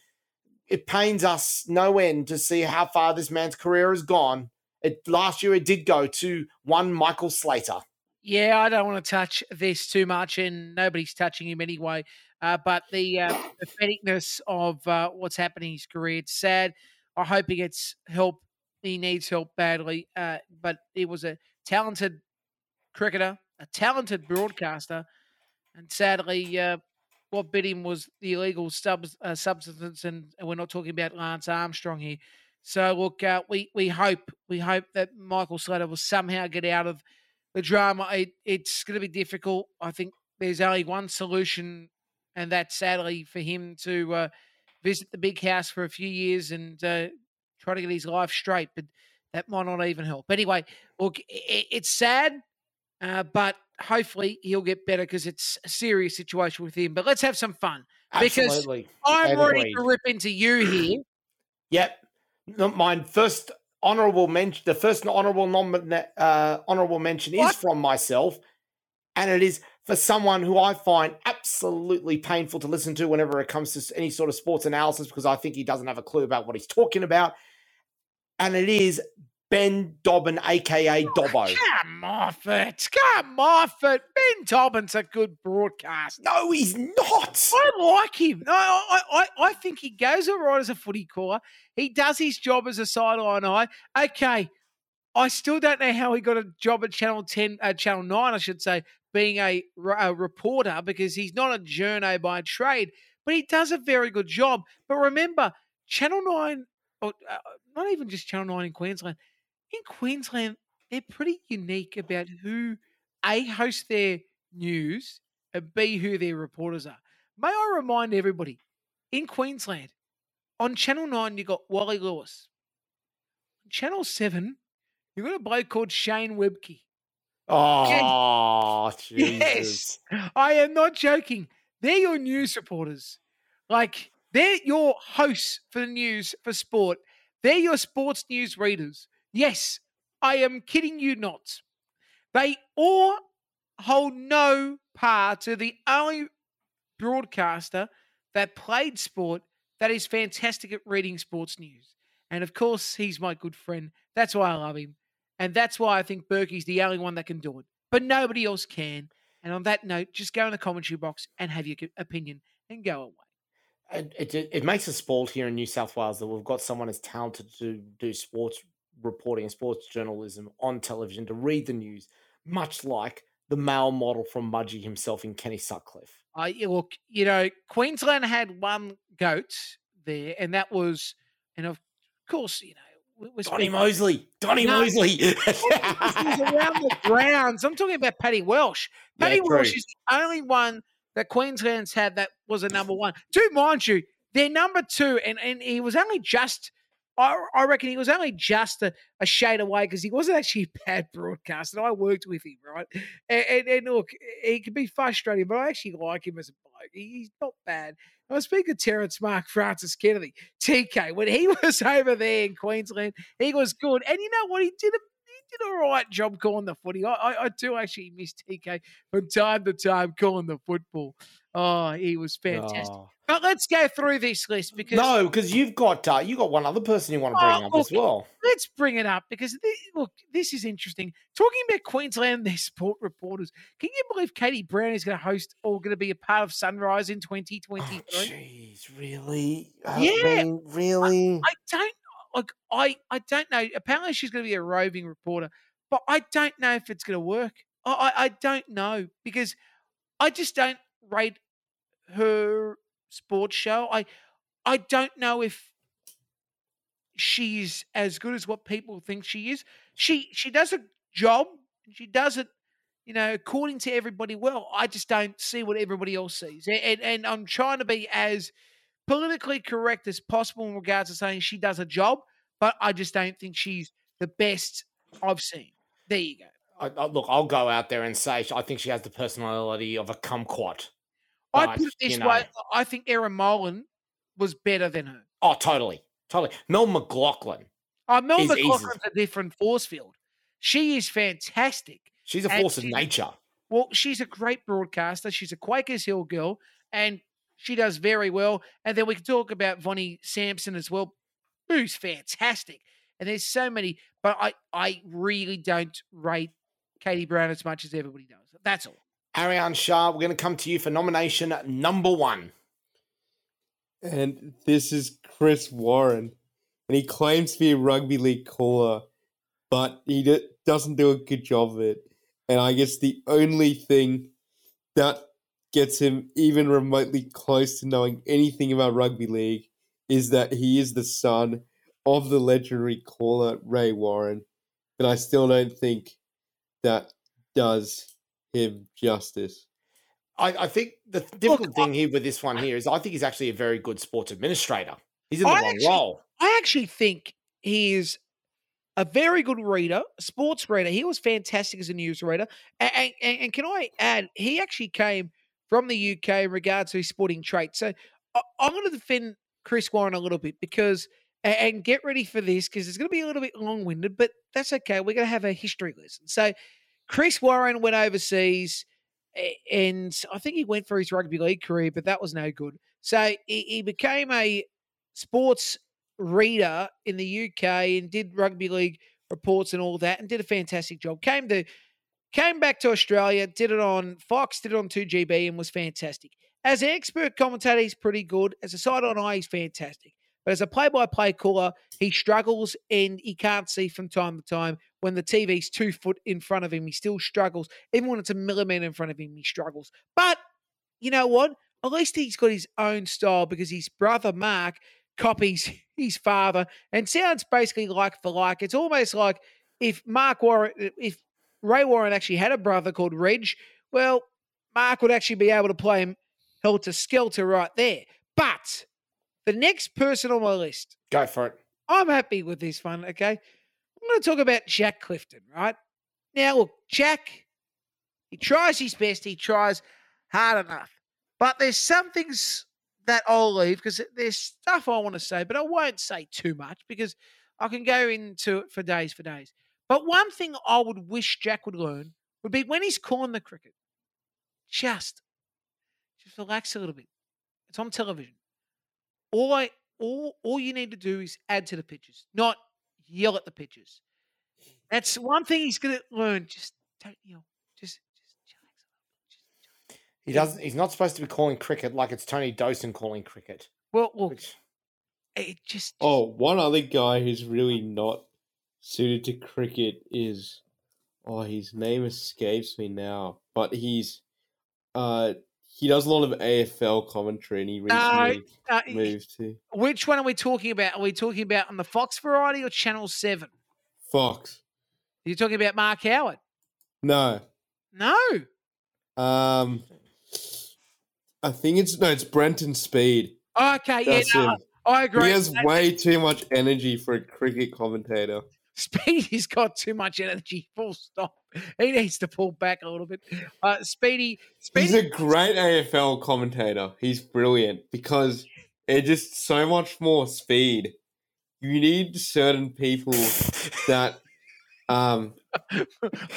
it pains us no end to see how far this man's career has gone. It, last year, it did go to one Michael Slater. Yeah, I don't want to touch this too much, and nobody's touching him anyway. Uh, but the uh, patheticness of uh, what's happening in his career, it's sad. I hope he gets help. He needs help badly. Uh, but he was a talented cricketer, a talented broadcaster, and sadly, uh, what bit him was the illegal uh, substance, and we're not talking about Lance Armstrong here. So look, uh, we we hope we hope that Michael Slater will somehow get out of the drama. It, it's going to be difficult. I think there's only one solution, and that's sadly for him to uh, visit the big house for a few years and uh, try to get his life straight. But that might not even help. Anyway, look, it's sad, uh, but hopefully he'll get better because it's a serious situation with him. But let's have some fun Absolutely. because I'm ready to rip into you here. Yep. My first honorable mention, the first honorable nom- uh, honorable mention What? is from myself, and it is for someone who I find absolutely painful to listen to whenever it comes to any sort of sports analysis because I think he doesn't have a clue about what he's talking about, and it is Ben Dobbin, aka Dobbo. Come off it. Come off it. Ben Dobbin's a good broadcaster. No, he's not. I like him. I, I, I, I think he goes all right as a footy caller. He does his job as a sideline eye. Okay, I still don't know how he got a job at Channel 10, uh, Channel 9, I should say, being a reporter because he's not a journo by trade, but he does a very good job. But remember, Channel 9, or, uh, not even just Channel 9 in Queensland, in Queensland, they're pretty unique about who A, hosts their news, and B, who their reporters are. May I remind everybody, in Queensland, on Channel 9, you got Wally Lewis. On Channel 7, you got a bloke called Shane Webcke. Oh, Jesus. Yes. I am not joking. They're your news reporters. Like, they're your hosts for the news for sport. They're your sports news readers. Yes, I am kidding you not. They all hold no par to the only broadcaster that played sport that is fantastic at reading sports news. And of course, he's my good friend. That's why I love him. And that's why I think Berkey's the only one that can do it. But nobody else can. And on that note, just go in the commentary box and have your opinion and go away. It, it, it makes us spoiled here in New South Wales that we've got someone as talented to do sports reporting and sports journalism on television to read the news, much like the male model from Mudgee himself in Kenny Sutcliffe. I look, you know, Queensland had one goat there, and that was, and of course, you know, we're Donny Mosley. Donny No. Mosley. He's around the grounds. I'm talking about Paddy Welsh. Yeah, Paddy Welsh is the only one that Queensland's had that was a number one. Do mind you, they're number two, and, and he was only just, I, I reckon he was only just a, a shade away because he wasn't actually a bad broadcaster. I worked with him, right? And, and, and look, he can be frustrating, but I actually like him as a bloke. He's not bad. I was speaking of Terrence Mark Francis Kennedy, TK, when he was over there in Queensland, he was good. And you know what? He did a he did a right job calling the footy. I, I, I do actually miss TK from time to time calling the football. Oh, he was fantastic. Oh. But let's go through this list because No, because you've got uh, you got one other person you want to bring Oh, up as well. let's bring it up because thi- look, this is interesting. Talking about Queensland, and their sport reporters. Can you believe Katie Brown is going to host or going to be a part of Sunrise in Oh, 2023? Jeez, really? Uh, Yeah, Ben, really? I don't like. I I don't know. Apparently, she's going to be a roving reporter, but I don't know if it's going to work. I, I I don't know because I just don't rate her sports show. I I don't know if she's as good as what people think she is. She she does a job. She does it, you know, according to everybody. Well, I just don't see what everybody else sees, and and, I'm trying to be as politically correct as possible in regards to saying she does a job, but I just don't think she's the best I've seen. There you go. I, I, look, I'll go out there and say I think she has the personality of a kumquat. I put it this you know- way: I think Erin Molan was better than her. Oh, totally, totally. Mel McLaughlin, Oh, Mel easy. McLaughlin's a different force field. She is fantastic. she's a force of nature. Well, she's a great broadcaster. She's a Quakers Hill girl, and she does very well. And then we can talk about Vonnie Sampson as well, who's fantastic. And there's so many, but I, I really don't rate Katie Brown as much as everybody does. That's all. Ariane Shah, we're going to come to you for nomination number one. And this is Chris Warren. And he claims to be a rugby league caller, but he d- doesn't do a good job of it. And I guess the only thing that gets him even remotely close to knowing anything about rugby league is that he is the son of the legendary caller Ray Warren. But I still don't think that does him justice. I, I think the difficult thing here with this one here is I think he's actually a very good sports administrator. He's in the I wrong actually- role. I actually think he is a very good reader, sports reader. He was fantastic as a news reader. And, and, and can I add, he actually came from the UK in regards to his sporting traits. So I, I'm going to defend Chris Warren a little bit because, and get ready for this because it's going to be a little bit long winded, but that's okay. We're going to have a history lesson. So Chris Warren went overseas and I think he went for his rugby league career, but that was no good. So he, he became a sports reader in the UK and did rugby league reports and all that and did a fantastic job. Came to came back to Australia, did it on Fox, did it on 2GB and was fantastic. As an expert commentator, he's pretty good. As a side on eye, he's fantastic. But as a play-by-play caller, he struggles and he can't see from time to time. When the TV's two foot in front of him, he still struggles. Even when it's a millimeter in front of him, he struggles. But you know what? At least he's got his own style because his brother Mark copies his father and sounds basically like for like. It's almost like if Mark Warren, if Ray Warren actually had a brother called Reg, well, Mark would actually be able to play him helter skelter right there. But the next person on my list, Go for it. I'm happy with this one. Okay, I'm going to talk about Jack Clifton. Right now, look, Jack, he tries his best. He tries hard enough, but there's some things that I'll leave because there's stuff I want to say, but I won't say too much because I can go into it for days for days. But one thing I would wish Jack would learn would be when he's calling the cricket, just just relax a little bit. It's on television. All I all all you need to do is add to the pitches, not yell at the pitches. That's one thing he's gonna learn. Just don't yell. Just just chillax. Just chillax. He doesn't. He's not supposed to be calling cricket like it's Tony Dawson calling cricket. Well, look, Which, it just Oh, one other guy who's really not suited to cricket is oh his name escapes me now, but he's uh he does a lot of AFL commentary and he recently uh, moved to which one are we talking about? Are we talking about on the Fox variety or Channel Seven? Fox. Are you talking about Mark Howard? No. No. Um I think it's no, it's Brenton Speed. Okay, yeah, no. I agree. He has That- way too much energy for a cricket commentator. Speedy's got too much energy. Full stop. He needs to pull back a little bit. Uh, Speedy, Speedy, He's a great AFL commentator. He's brilliant because it's just so much more speed. You need certain people that um I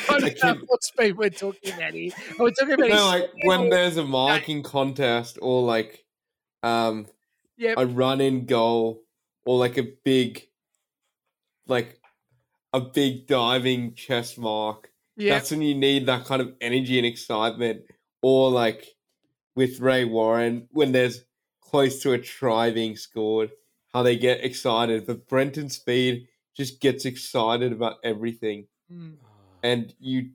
don't know what speed we're talking about here. We're talking about no, like when there's a marking contest or like um Yep. a run in goal or like a big like a big diving chest mark. Yeah. That's when you need that kind of energy and excitement. Or like with Ray Warren, when there's close to a try being scored, how they get excited. But Brenton Speed just gets excited about everything. Mm. And you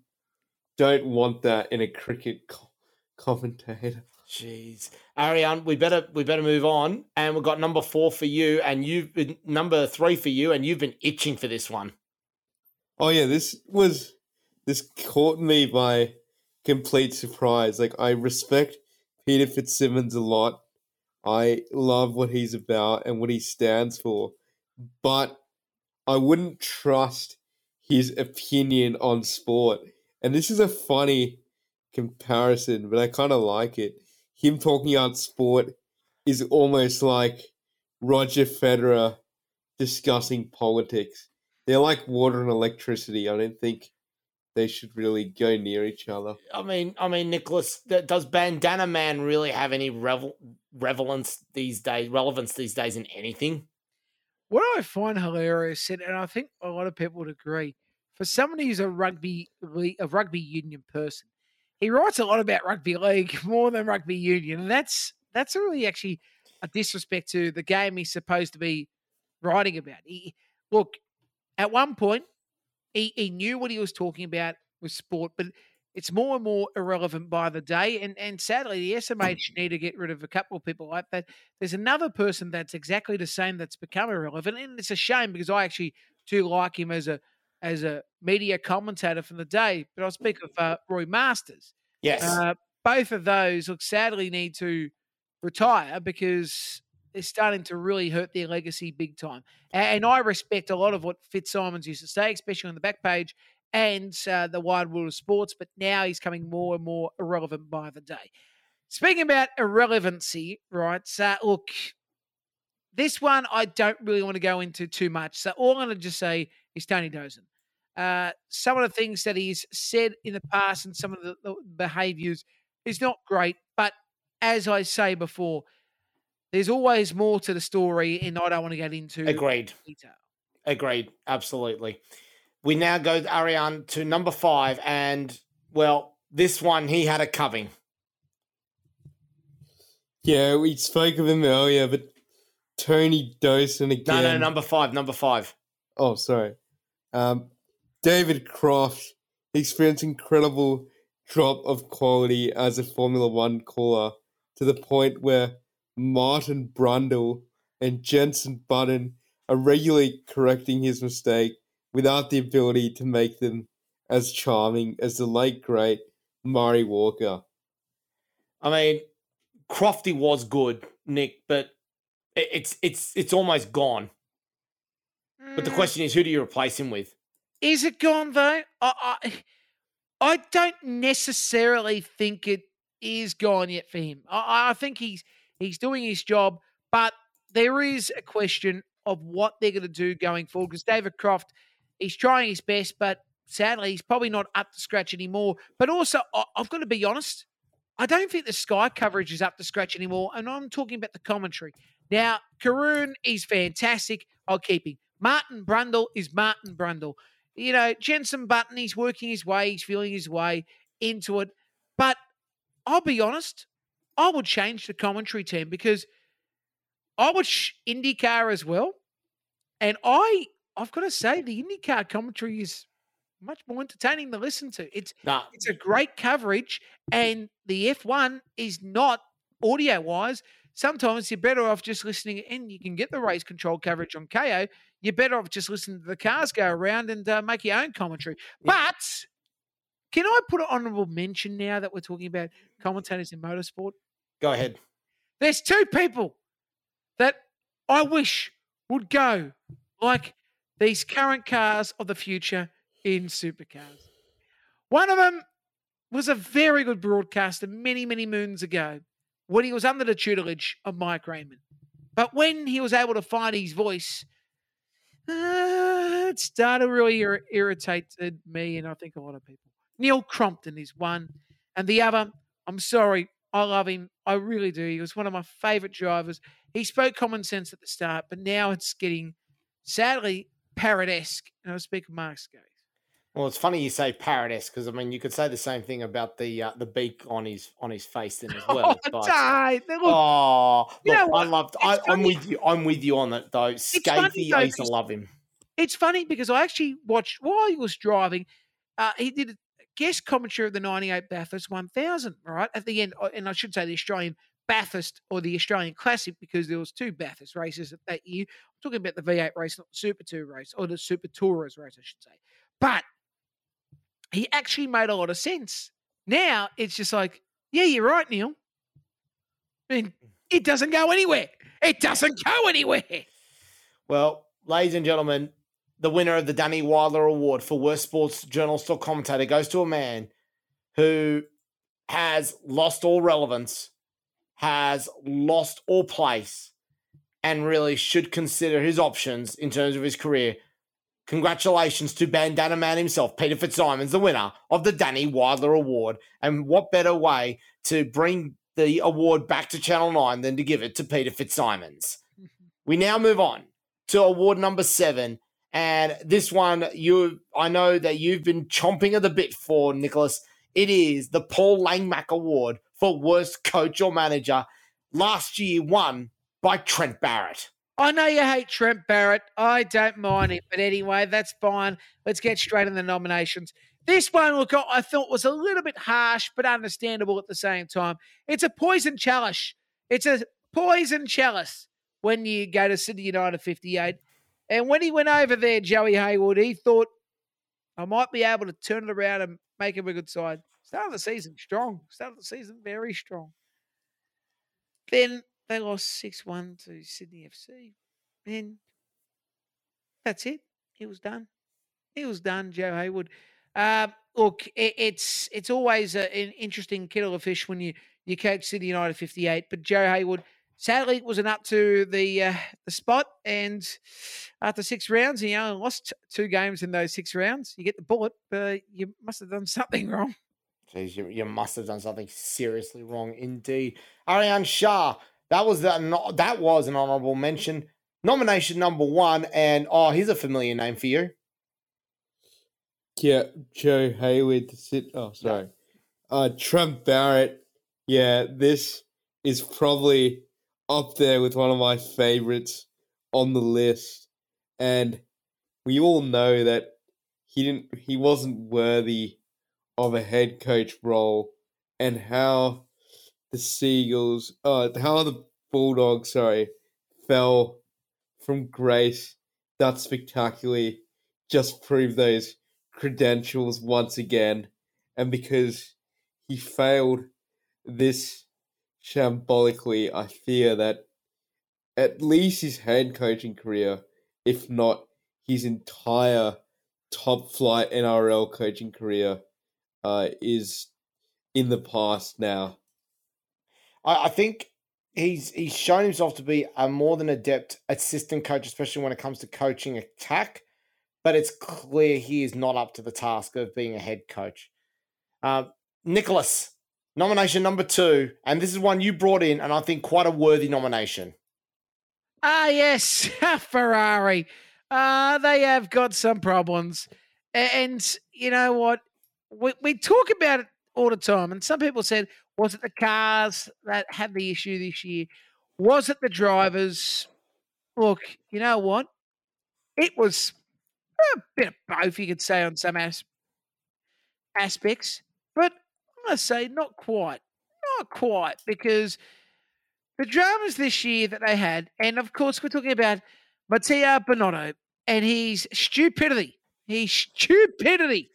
don't want that in a cricket co- commentator. Jeez, Ariane, we better we better move on. And we've got number four for you, and you've been number three for you, and you've been itching for this one. Oh yeah, this was this caught me by complete surprise. Like I respect Peter Fitzsimons a lot. I love what he's about and what he stands for. But I wouldn't trust his opinion on sport. And this is a funny comparison, but I kind of like it. Him talking about sport is almost like Roger Federer discussing politics. They're like water and electricity. I don't think they should really go near each other. I mean, I mean, Nicholas, does Bandana Man really have any revel- relevance these days? Relevance these days in anything? What I find hilarious, and and I think a lot of people would agree, for somebody who's a rugby league, a rugby union person, he writes a lot about rugby league more than rugby union, and that's that's really actually a disrespect to the game he's supposed to be writing about. He, look, at one point, he, he knew what he was talking about with sport, but it's more and more irrelevant by the day. And and sadly, the SMH need to get rid of a couple of people like that. There's another person that's exactly the same that's become irrelevant, and it's a shame because I actually do like him as a as a media commentator from the day. But I'll speak of uh, Roy Masters. Yes. Uh, both of those look sadly need to retire because they're starting to really hurt their legacy big time. And I respect a lot of what Fitzsimons used to say, especially on the back page and uh, the wide world of sports, but now he's coming more and more irrelevant by the day. Speaking about irrelevancy, right? So, look, this one I don't really want to go into too much. So, all I'm going to just say is Tony Dawson. Uh, some of the things that he's said in the past and some of the, the behaviors is not great. But as I say before, there's always more to the story, and I don't want to get into Agreed. detail. Agreed. Absolutely. We now go, Ariane, to number five. And, well, this one, he had a coving. Yeah, we spoke of him earlier, but Tony Dawson No, again. no, no, number five. Number five. Oh, sorry. Um, David Croft experienced incredible drop of quality as a Formula One caller to the point where Martin Brundle and Jensen Button are regularly correcting his mistake without the ability to make them as charming as the late great Murray Walker. I mean, Crofty was good, Nick, but it's it's it's almost gone. But the Mm, question is, who do you replace him with? Is it gone though? I, I, I don't necessarily think it is gone yet for him. I, I think he's he's doing his job, but there is a question of what they're going to do going forward. Because David Croft, he's trying his best, but sadly, he's probably not up to scratch anymore. But also, I've got to be honest. I don't think the Sky coverage is up to scratch anymore, and I'm talking about the commentary. Now, Karun is fantastic. I'll keep him. Martin Brundle is Martin Brundle. You know, Jensen Button, he's working his way, he's feeling his way into it. But I'll be honest, I would change the commentary team because I watch IndyCar as well. And I I've got to say the IndyCar commentary is much more entertaining to listen to. It's Nah, it's a great coverage, and the F1 is not audio wise. Sometimes you're better off just listening, and you can get the race control coverage on Kayo. You're better off just listening to the cars go around and uh, make your own commentary. But can I put an honourable mention now that we're talking about commentators in motorsport? Go ahead. There's two people that I wish would go like these current cars of the future in supercars. One of them was a very good broadcaster many, many moons ago when he was under the tutelage of Mike Raymond. But when he was able to find his voice, uh, it started really ir- irritated me and I think a lot of people. Neil Crompton is one, and the other, I'm sorry, I love him. I really do. He was one of my favorite drivers. He spoke common sense at the start, but now it's getting sadly parrot-esque. And I speak of Mark Skaife. Well, it's funny you say paradise because I mean you could say the same thing about the uh, the beak on his on his face then as well. oh, but- die. Look, Oh, look, I loved. I, It's I'm with you. I'm with you on that though. Scathy, I used to love him. it's funny because I actually watched while he was driving. Uh, he did a guest commentary of the '98 Bathurst 1000. Right at the end, uh, and I should say the Australian Bathurst or the Australian Classic because there was two Bathurst races that year. I'm talking about the V8 race, not the Super Two race or the Super Tourers race, I should say. But he actually made a lot of sense. Now it's just like, yeah, you're right, Neil. And it doesn't go anywhere. It doesn't go anywhere. Well, ladies and gentlemen, the winner of the Danny Weidler Award for Worst Sports Journalist or Commentator goes to a man who has lost all relevance, has lost all place, and really should consider his options in terms of his career. Congratulations to Bandana Man himself, Peter Fitzsimons, the winner of the Danny Weidler Award. And what better way to bring the award back to Channel 9 than to give it to Peter Fitzsimons? Mm-hmm. We now move on to award number seven. And this one, you I know that you've been chomping at the bit for, Nicholas. It is the Paul Langmack Award for worst coach or manager. Last year won by Trent Barrett. I know you hate Trent Barrett. I don't mind it. But anyway, that's fine. Let's get straight in the nominations. This one, look, I thought was a little bit harsh, but understandable at the same time. It's a poison chalice. It's a poison chalice when you go to Sydney United 58. And when he went over there, Joey Hayward, he thought, I might be able to turn it around and make him a good side. Start of the season strong. Start of the season very strong. Then they lost 6 1 to Sydney FC. And that's it. He was done. He was done, Joe Hayward. Uh, look, it, it's it's always a, an interesting kettle of fish when you, you coach Sydney United 58. But Joe Hayward, sadly, it wasn't up to the uh, the spot. And after six rounds, he only lost two games in those six rounds. You get the bullet, but you must have done something wrong. Jeez, you, you must have done something seriously wrong indeed. Ariane Shah, that was that. That was an honourable mention. Nomination number one, and oh, here's a familiar name for you. Yeah, Joe Hayward to sit. Oh, sorry. Uh, Trent Barrett. Yeah, this is probably up there with one of my favorites on the list, and we all know that he didn't. He wasn't worthy of a head coach role, and how the Seagulls, uh, how the Bulldogs, sorry, fell from grace that spectacularly just proved those credentials once again. And because he failed this shambolically, I fear that at least his head coaching career, if not his entire top flight NRL coaching career, uh, is in the past now. I, I think he's he's shown himself to be a more than adept assistant coach, especially when it comes to coaching attack. But it's clear he is not up to the task of being a head coach. Uh, Nicholas, nomination number two, and this is one you brought in, and I think quite a worthy nomination. Ah, yes, Ferrari. Uh, they have got some problems. And you know what? We, we talk about it all the time. And some people said, was it the cars that had the issue this year? Was it the drivers? Look, you know what? It was a bit of both, you could say, on some as- aspects. I'm going to say not quite. Not quite, because the dramas this year that they had, and of course, we're talking about Mattia Binotto and his stupidity. His stupidity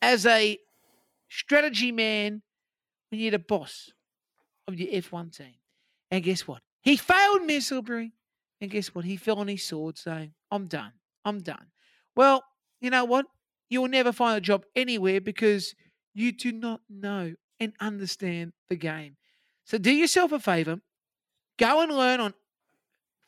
as a strategy man when you're the boss of your F1 team. And guess what? He failed miserably. And guess what? He fell on his sword saying, I'm done. I'm done. Well, you know what? You'll never find a job anywhere because you do not know and understand the game. So do yourself a favor. Go and learn on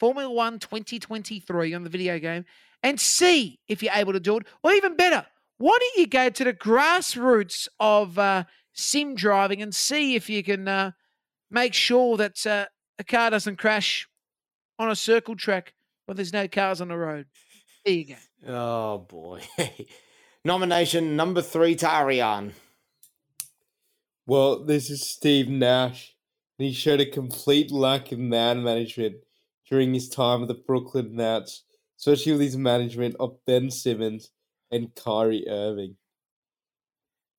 Formula One 2023 on the video game and see if you're able to do it. Or even better, why don't you go to the grassroots of uh, sim driving and see if you can uh, make sure that uh, a car doesn't crash on a circle track when there's no cars on the road. There you go. Oh boy. Nomination number three to Ariane. Well, this is Steve Nash, and he showed a complete lack of man management during his time at the Brooklyn Nets, especially with his management of Ben Simmons and Kyrie Irving.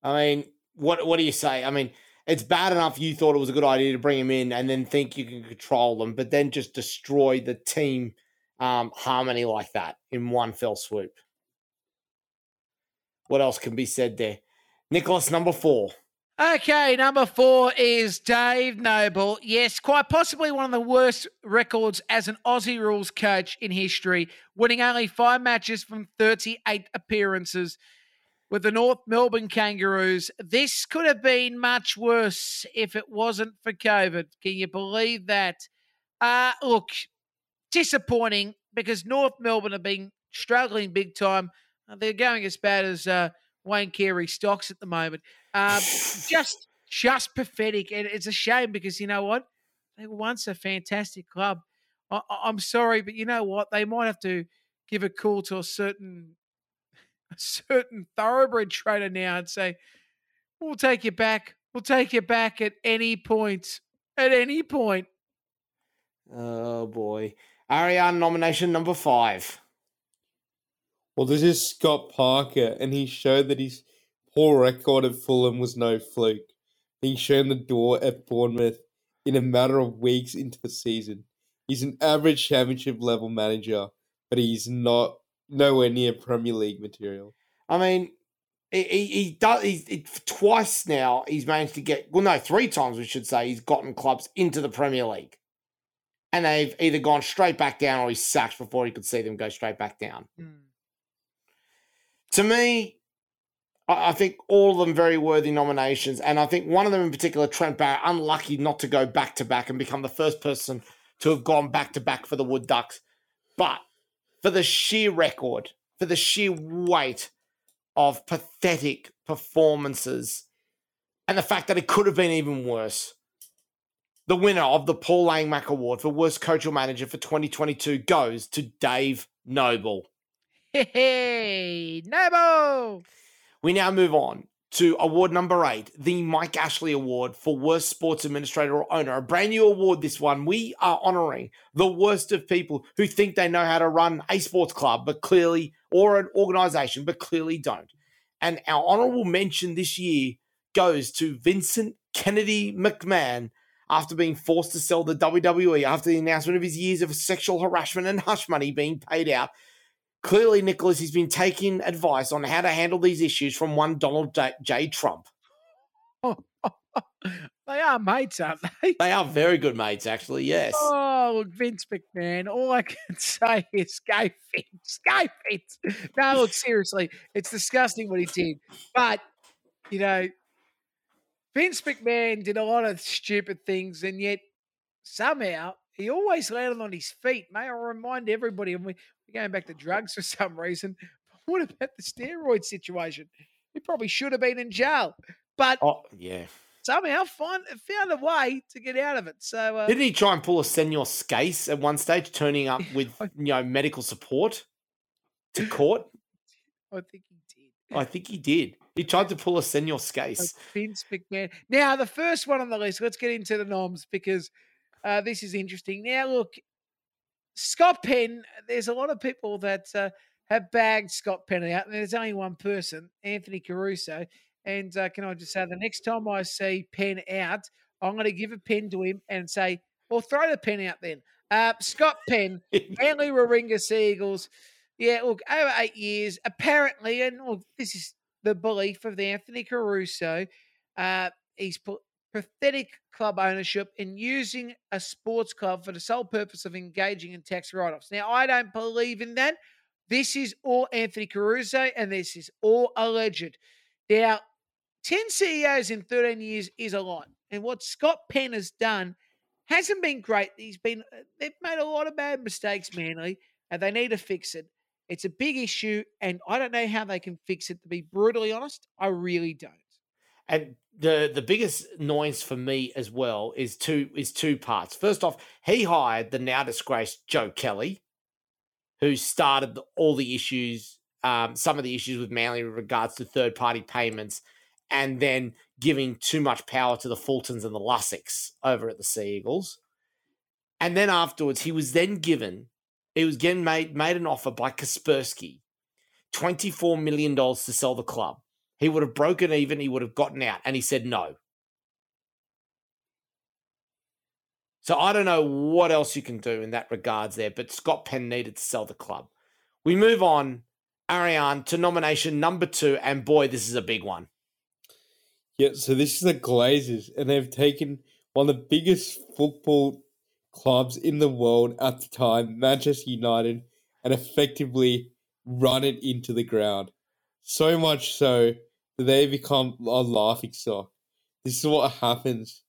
I mean, what what do you say? I mean, it's bad enough you thought it was a good idea to bring him in and then think you can control them, but then just destroy the team um, harmony like that in one fell swoop. What else can be said there? Nicholas, number four. Okay, number four is Dave Noble. Yes, quite possibly one of the worst records as an Aussie rules coach in history, winning only five matches from 38 appearances with the North Melbourne Kangaroos. This could have been much worse if it wasn't for COVID. Can you believe that? Uh, look, disappointing because North Melbourne have been struggling big time. They're going as bad as uh, Wayne Carey stocks at the moment. Um, just, just pathetic, and it's a shame because you know what? They were once a fantastic club. I, I'm sorry, but you know what? They might have to give a call to a certain, a certain thoroughbred trainer now and say, "We'll take you back. We'll take you back at any point. At any point." Oh boy, Ariane nomination number five. Well, this is Scott Parker, and he showed that his poor record at Fulham was no fluke. Being shown the door at Bournemouth in a matter of weeks into the season. He's an average championship level manager, but he's not nowhere near Premier League material. I mean, he, he, he does. He's he, twice now. He's managed to get. Well, no, three times we should say. He's gotten clubs into the Premier League, and they've either gone straight back down or he's sacked before he could see them go straight back down. Mm. To me, I, think all of them very worthy nominations, and I think one of them in particular, Trent Barrett, unlucky not to go back to back and become the first person to have gone back to back for the Wood Ducks, but for the sheer record, for the sheer weight of pathetic performances and the fact that it could have been even worse. The winner of the Paul Langmack Award for Worst Coach or Manager for 2022 goes to Dave Noble. Hey, Noble. We now move on to award number eight, the Mike Ashley Award for Worst Sports Administrator or Owner. A brand new award, this one. We are honoring the worst of people who think they know how to run a sports club, but clearly, or an organization, but clearly don't. And our honorable mention this year goes to Vincent Kennedy McMahon after being forced to sell the WWE after the announcement of his years of sexual harassment and hush money being paid out. Clearly, Nicholas has been taking advice on how to handle these issues from one Donald J. Trump. they are mates, aren't they? They are very good mates, actually, yes. Oh, look, Vince McMahon. All I can say is go Vince, go Vince. No, look, seriously, it's disgusting what he did. But, you know, Vince McMahon did a lot of stupid things, and yet somehow he always landed on his feet. May I remind everybody, and we, we're going back to drugs for some reason. But what about the steroid situation? He probably should have been in jail, but Oh, yeah. somehow find, found a way to get out of it. So, uh, Didn't he try and pull a Senor Scase at one stage, turning up with, you know, medical support to court? I think he did. I think he did. He tried to pull a Senor Scase. Vince McMahon. Now, the first one on the list, let's get into the noms because uh, this is interesting. Now, look, Scott Penn, there's a lot of people that uh, have bagged Scott Penn out, and there's only one person, Anthony Caruso. And uh, can I just say, the next time I see Penn out, I'm going to give a pen to him and say, well, throw the pen out then. Uh, Scott Penn, Manly Warringah Seagulls. Yeah, look, over eight years, apparently, and look, this is the belief of the Anthony Caruso. Uh, he's put pathetic club ownership and using a sports club for the sole purpose of engaging in tax write-offs. Now, I don't believe in that. This is all Anthony Caruso, and this is all alleged. Now, 10 CEOs in 13 years is a lot. And what Scott Penn has done hasn't been great. He's been uh, they've made a lot of bad mistakes, Manly, and they need to fix it. It's a big issue, and I don't know how they can fix it. To be brutally honest, I really don't. And the the biggest annoyance for me as well is two is two parts. First off, he hired the now disgraced Joe Kelly, who started all the issues, um, some of the issues with Manly with regards to third party payments, and then giving too much power to the Fultons and the Lussicks over at the Sea Eagles. And then afterwards, he was then given, he was getting made made an offer by Kaspersky, twenty four million dollars to sell the club. He would have broken even. He would have gotten out. And he said no. So I don't know what else you can do in that regards there, but Scott Penn needed to sell the club. We move on, Ariane, to nomination number two. And boy, this is a big one. Yeah, so this is the Glazers, and they've taken one of the biggest football clubs in the world at the time, Manchester United, and effectively run it into the ground. So much so they become a laughing stock. This is what happens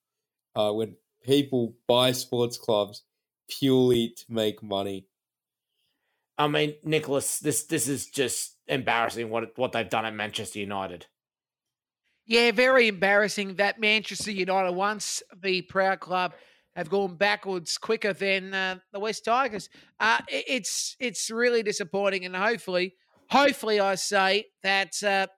uh, when people buy sports clubs purely to make money. I mean, Nicholas, this this is just embarrassing what what they've done at Manchester United. Yeah, very embarrassing that Manchester United, once the proud club, have gone backwards quicker than uh, the West Tigers. Uh, it's it's really disappointing, and hopefully, hopefully, I say that uh,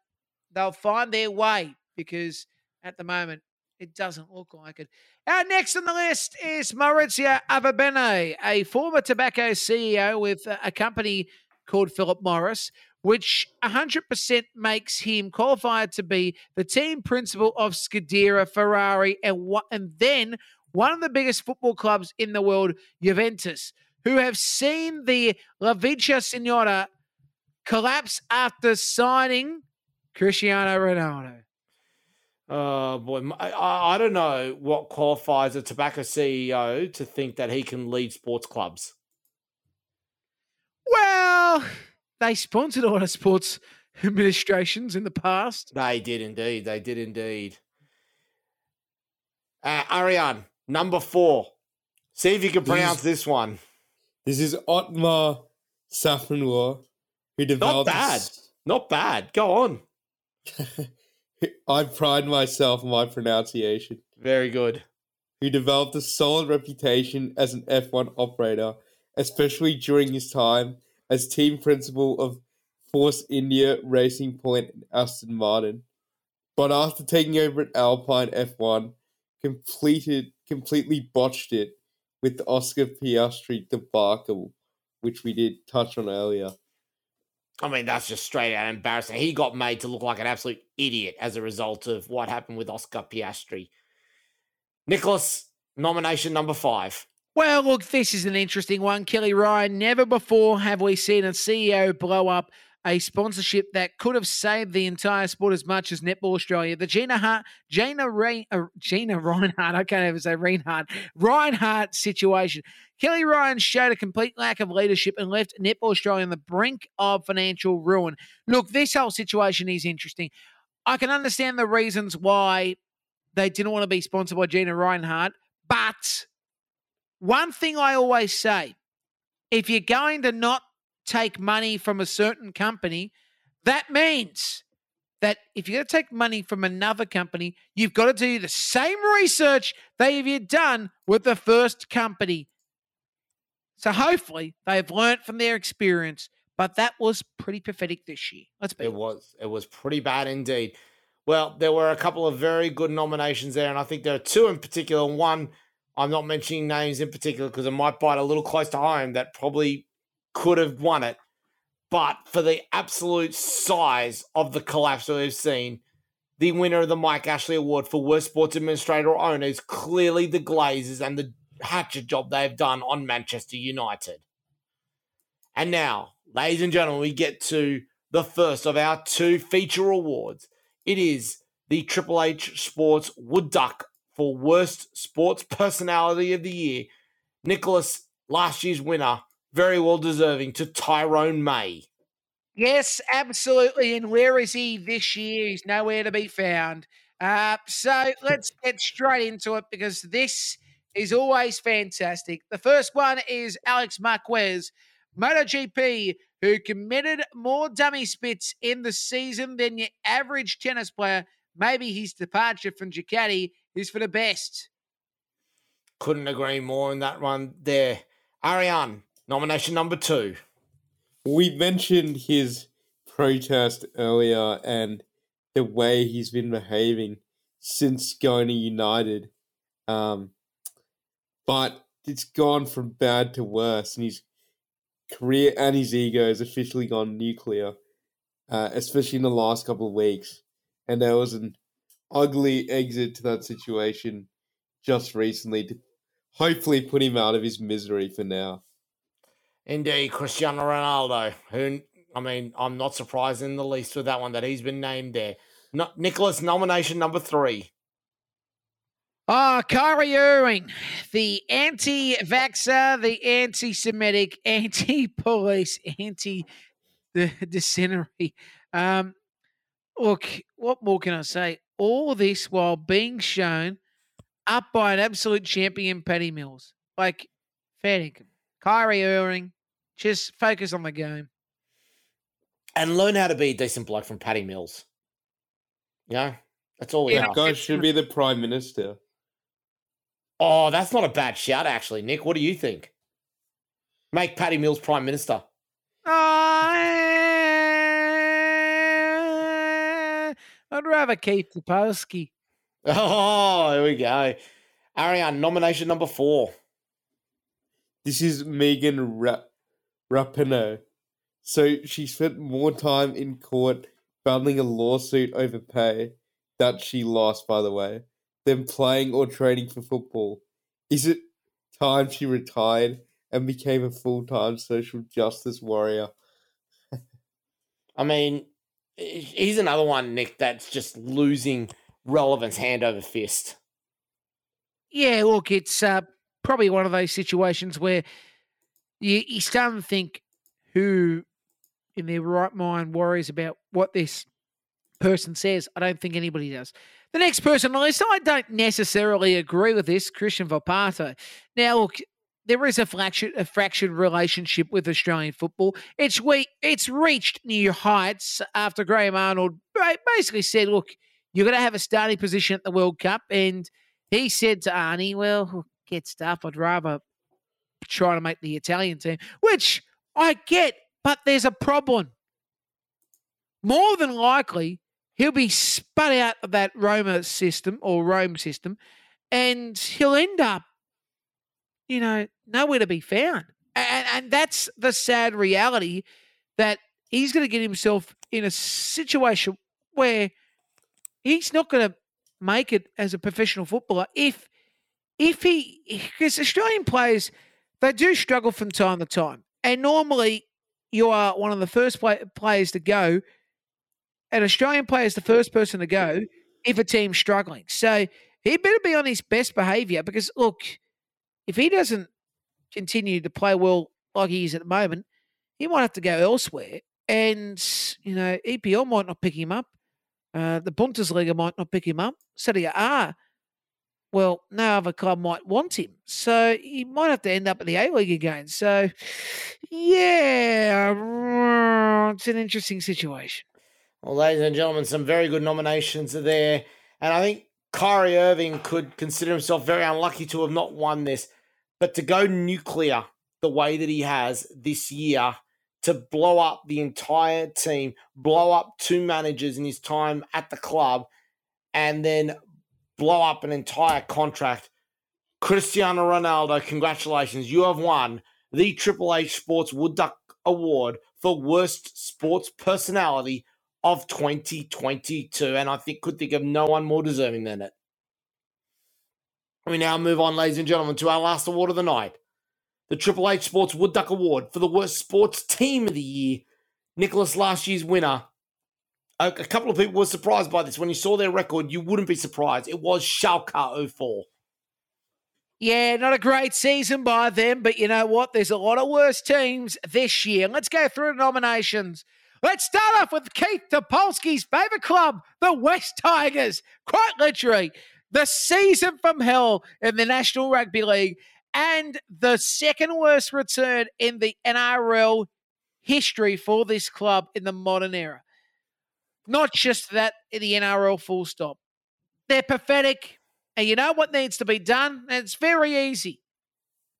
they'll find their way because at the moment it doesn't look like it. Our next on the list is Maurizio Arrivabene, a former tobacco CEO with a company called Philip Morris, which 100% makes him qualified to be the team principal of Scuderia Ferrari and, what, and then one of the biggest football clubs in the world, Juventus, who have seen the La Vecchia Signora collapse after signing Cristiano Ronaldo. Oh boy, I, I don't know what qualifies a tobacco CEO to think that he can lead sports clubs. Well, they sponsored a lot of sports administrations in the past. They did indeed. They did indeed. Uh, Ariane, number four. See if you can pronounce this, this one. This is Otmar Szafnauer, who developed. Not bad. Not bad. Go on. I pride myself on my pronunciation. Very good. Who developed a solid reputation as an F1 operator, especially during his time as team principal of Force India Racing Point and Aston Martin. But after taking over at Alpine F1, completed completely botched it with the Oscar Piastri debacle, which we did touch on earlier. I mean, that's just straight out embarrassing. He got made to look like an absolute idiot as a result of what happened with Oscar Piastri. Nicholas, nomination number five. Well, look, this is an interesting one, Kelly Ryan. Never before have we seen a CEO blow up a sponsorship that could have saved the entire sport as much as Netball Australia. The Gina Hart, Gina Rain, uh, Gina Rinehart, I can't even say Rinehart, Rinehart situation. Kelly Ryan showed a complete lack of leadership and left Netball Australia on the brink of financial ruin. Look, this whole situation is interesting. I can understand the reasons why they didn't want to be sponsored by Gina Rinehart, but one thing I always say if you're going to not take money from a certain company, that means that if you're going to take money from another company, you've got to do the same research that you've done with the first company. So hopefully they've learned from their experience, but that was pretty pathetic this year. Let's be. It was. It was pretty bad indeed. Well, there were a couple of very good nominations there, and I think there are two in particular. One, I'm not mentioning names in particular because it might bite a little close to home that probably could have won it. But for the absolute size of the collapse that we've seen, the winner of the Mike Ashley Award for Worst Sports Administrator or Owner is clearly the Glazers and the hatchet job they've done on Manchester United. And now, ladies and gentlemen, we get to the first of our two feature awards. It is the Triple H Sports Wood Duck for Worst Sports Personality of the Year. Nicholas, last year's winner, very well deserving to Tyrone May. Yes, absolutely. And where is he this year? He's nowhere to be found. Uh, so let's get straight into it because this is always fantastic. The first one is Alex Marquez, MotoGP, who committed more dummy spits in the season than your average tennis player. Maybe his departure from Ducati is for the best. Couldn't agree more on that one there. Ariane, Nomination number two. We mentioned his protest earlier and the way he's been behaving since going to United. Um, but it's gone from bad to worse, and his career and his ego has officially gone nuclear, uh, especially in the last couple of weeks. And there was an ugly exit to that situation just recently to hopefully put him out of his misery for now. Indeed, Cristiano Ronaldo, who, I mean, I'm not surprised in the least with that one that he's been named there. No, Nicholas, nomination number three. Ah, Kyrie Irving, the anti vaxxer, the anti Semitic, anti police, anti dissentary. Um, look, what more can I say? All this while being shown up by an absolute champion, Patty Mills. Like, fair income. Kyrie Irving, just focus on the game. And learn how to be a decent bloke from Patty Mills. Yeah, that's all we That ask. guy should be the prime minister. Oh, that's not a bad shout, actually, Nick. What do you think? Make Patty Mills prime minister. Oh, I'd rather keep Topolsky. Oh, here we go. Ariane, nomination number four. This is Megan Ra- Rapinoe. So she spent more time in court battling a lawsuit over pay that she lost, by the way, than playing or training for football. Is it time she retired and became a full time social justice warrior? I mean, he's another one, Nick, that's just losing relevance hand over fist. Yeah, look, it's uh, probably one of those situations where you, you start to think who in their right mind worries about what this person says. I don't think anybody does. The next person on the list, I don't necessarily agree with this, Cristian Volpato. Now, look, there is a fractured, a fractured relationship with Australian football. It's we, it's reached new heights after Graham Arnold basically said, "Look, you're going to have a starting position at the World Cup," and he said to Arnie, "Well, get stuff. I'd rather try to make the Italian team," which I get, but there's a problem. More than likely, he'll be spun out of that Roma system or Rome system, and he'll end up, you know, nowhere to be found. And, and that's the sad reality that he's going to get himself in a situation where he's not going to make it as a professional footballer if if he because Australian players they do struggle from time to time, and normally you are one of the first play, players to go. An Australian player is the first person to go if a team's struggling. So he better be on his best behaviour because look, if he doesn't continue to play well like he is at the moment, he might have to go elsewhere. And you know, EPL might not pick him up. Uh, the Bundesliga might not pick him up. Serie A, well, no other club might want him. So he might have to end up in the A League again. So, yeah, it's an interesting situation. Well, ladies and gentlemen, some very good nominations are there. And I think Kyrie Irving could consider himself very unlucky to have not won this. But to go nuclear the way that he has this year, to blow up the entire team, blow up two managers in his time at the club, and then blow up an entire contract. Cristiano Ronaldo, congratulations. You have won the Triple H Sports Wood Duck Award for Worst Sports Personality of 2022. And I think could think of no one more deserving than it. We now move on, ladies and gentlemen, to our last award of the night. The Triple H Sports Wood Duck Award for the worst sports team of the year. Nicholas, last year's winner. A, a couple of people were surprised by this. When you saw their record, you wouldn't be surprised. It was Schalke 04. Yeah, not a great season by them, but you know what? There's a lot of worse teams this year. Let's go through the nominations. Let's start off with Keith Topolsky's favourite club, the West Tigers. Quite literally, the season from hell in the National Rugby League and the second worst return in the NRL history for this club in the modern era. Not just that the NRL full stop. They're pathetic. And you know what needs to be done? It's very easy.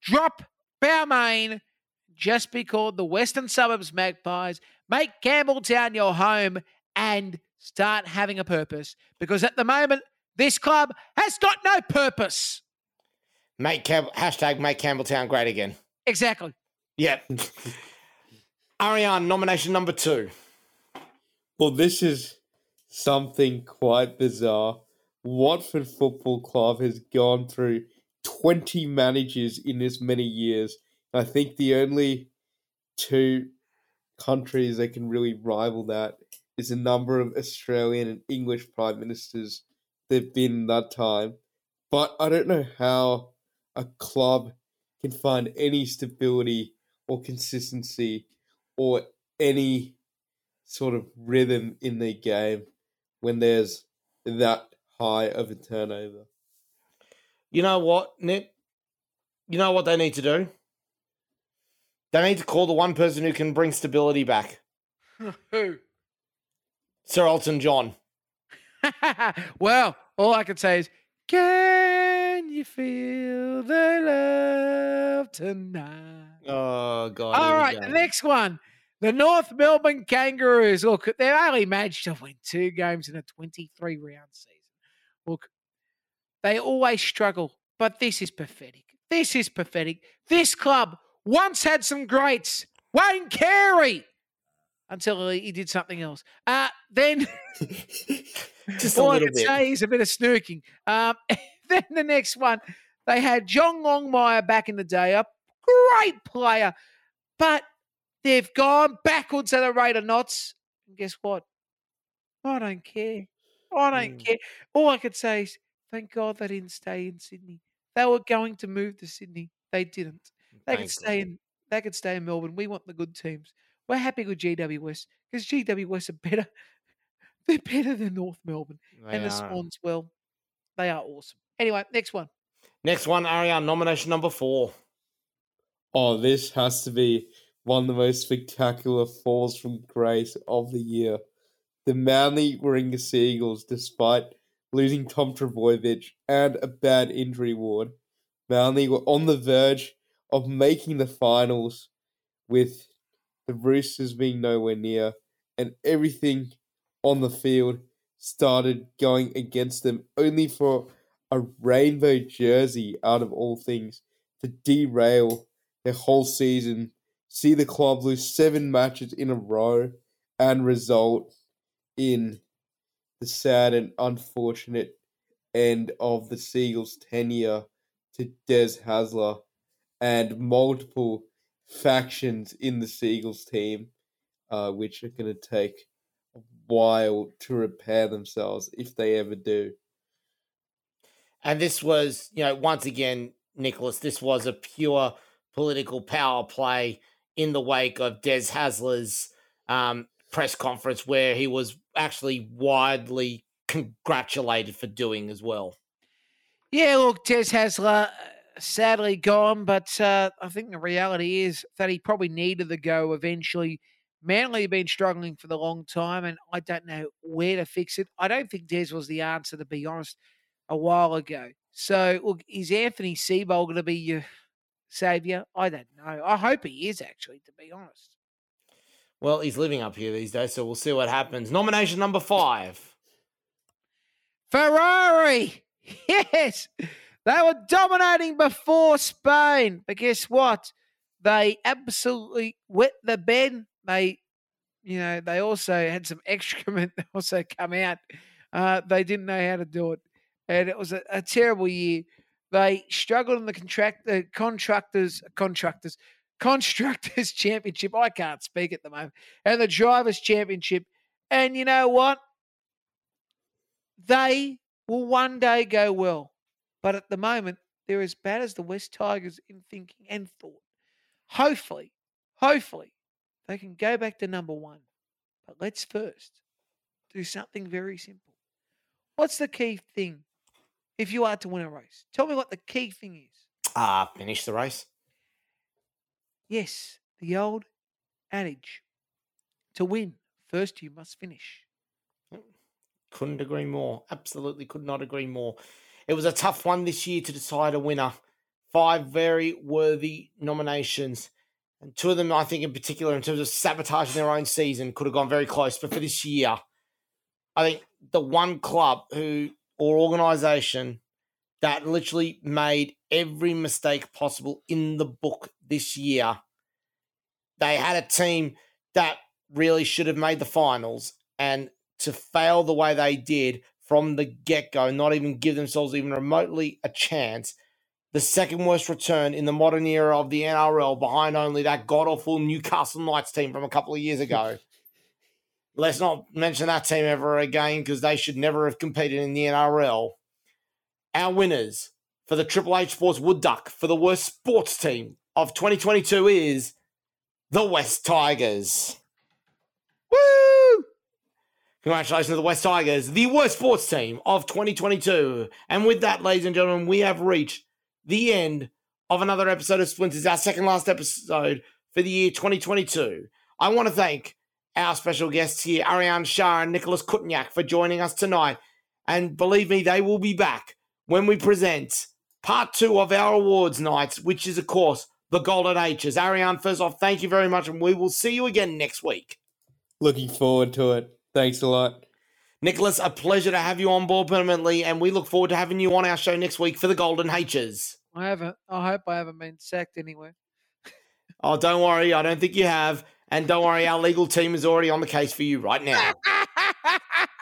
Drop Balmain, just be called the Western Suburbs Magpies, make Campbelltown your home, and start having a purpose. Because at the moment, this club has got no purpose. Make Cam- hashtag make Campbelltown great again. Exactly. Yep. Ariane, nomination number two. Well, this is something quite bizarre. Watford Football Club has gone through 20 managers in as many years. I think the only two countries that can really rival that is the number of Australian and English prime ministers there've been in that time. But I don't know how a club can find any stability or consistency or any sort of rhythm in their game when there's that high of a turnover. You know what, Nick? You know what they need to do? They need to call the one person who can bring stability back. Who? Sir Elton John. well, all I can say is, can you feel the love tonight? Oh God. All right, the next one. The North Melbourne Kangaroos. Look, they're only managed to win two games in a 23 round season. Look, they always struggle, but this is pathetic. This is pathetic. This club once had some greats. Wayne Carey. Until he did something else. Uh, then Just a all I can bit. say is a bit of snooking. Um, then the next one, they had John Longmire back in the day, a great player, but they've gone backwards at a rate of knots. And guess what? I don't care. I don't Mm. care. All I could say is, thank God they didn't stay in Sydney. They were going to move to Sydney. They didn't. They Thank could stay in. They could stay in Melbourne. We want the good teams. We're happy with GWS because GWS are better. They're better than North Melbourne They and the are. Swans. Well, they are awesome. Anyway, next one. Next one, Ariane, nomination number four. Oh, this has to be one of the most spectacular falls from grace of the year. The Manly Warringah Seagulls, despite losing Tom Trebojevic and a bad injury ward, Manly were on the verge of making the finals with the Roosters being nowhere near and everything on the field started going against them only for a rainbow jersey out of all things to derail their whole season, see the club lose seven matches in a row, and result in the sad and unfortunate end of the Seagulls' tenure to Des Hasler and multiple factions in the Seagulls team, uh, which are going to take a while to repair themselves if they ever do. And this was, you know, once again, Nicholas, this was a pure political power play in the wake of Des Hasler's um, press conference, where he was actually widely congratulated for doing as well. Yeah, look, Des Hasler, sadly gone, but uh, I think the reality is that he probably needed to go eventually. Manly have been struggling for the long time, and I don't know where to fix it. I don't think Des was the answer, to be honest, a while ago. So, look, is Anthony Seibold going to be your saviour? I don't know. I hope he is, actually, to be honest. Well, he's living up here these days, so we'll see what happens. Nomination number five. Ferrari. Yes. They were dominating before Spain. But guess what? They absolutely wet the bed. They, you know, they also had some excrement that also come out. Uh, they didn't know how to do it. And it was a, a terrible year. They struggled in the contract, the contractors, contractors, constructors championship. I can't speak at the moment. And the drivers championship. And you know what? they will one day go well. But at the moment, they're as bad as the West Tigers in thinking and thought. Hopefully, hopefully, they can go back to number one. But let's first do something very simple. What's the key thing if you are to win a race? Tell me what the key thing is. Ah, finish the race. Yes, the old adage to win, first you must finish. Couldn't agree more. Absolutely could not agree more. It was a tough one this year to decide a winner. Five very worthy nominations. And two of them, I think, in particular, in terms of sabotaging their own season, could have gone very close. But for this year, I think the one club who or organization that literally made every mistake possible in the book this year. They had a team that really should have made the finals and to fail the way they did from the get go, not even give themselves even remotely a chance. The second worst return in the modern era of the NRL, behind only that god awful Newcastle Knights team from a couple of years ago. let's not mention that team ever again because they should never have competed in the NRL. Our winners for the Triple H Sports Wood Duck for the worst sports team of 2022 is the West Tigers. Woo! Congratulations to the West Tigers, the worst sports team of 2022. And with that, ladies and gentlemen, we have reached the end of another episode of Splinters, our second last episode for the year 2022. I want to thank our special guests here, Ariane Shah and Nicholas Kutnyak, for joining us tonight. And believe me, they will be back when we present part two of our awards nights, which is, of course, the Golden H's. Ariane, first off, thank you very much, and we will see you again next week. Looking forward to it. Thanks a lot. Nicholas, a pleasure to have you on board permanently, and we look forward to having you on our show next week for the Golden H's. I haven't. I hope I haven't been sacked anywhere. Oh, don't worry. I don't think you have. And don't worry, our legal team is already on the case for you right now.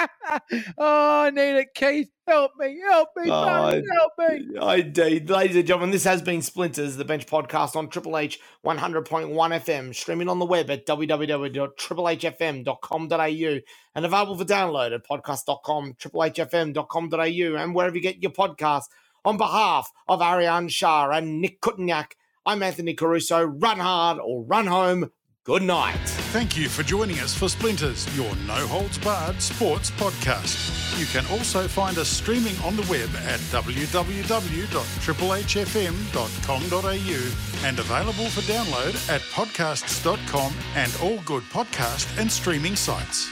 oh, I need it, Keith. Help me, help me, Oh, buddy, help me. Indeed. Ladies and gentlemen, this has been Splinters, the bench podcast on Triple H 100.1 FM, streaming on the web at www.triplehfm.com.au and available for download at podcast.com, triplehfm.com.au, and wherever you get your podcasts. On behalf of Ariane Shah and Nick Kutnyak, I'm Anthony Caruso. Run hard or run home. Good night. Thank you for joining us for Splinters, your no holds barred sports podcast. You can also find us streaming on the web at www.triplehfm.com.au and available for download at podcasts.com and all good podcast and streaming sites.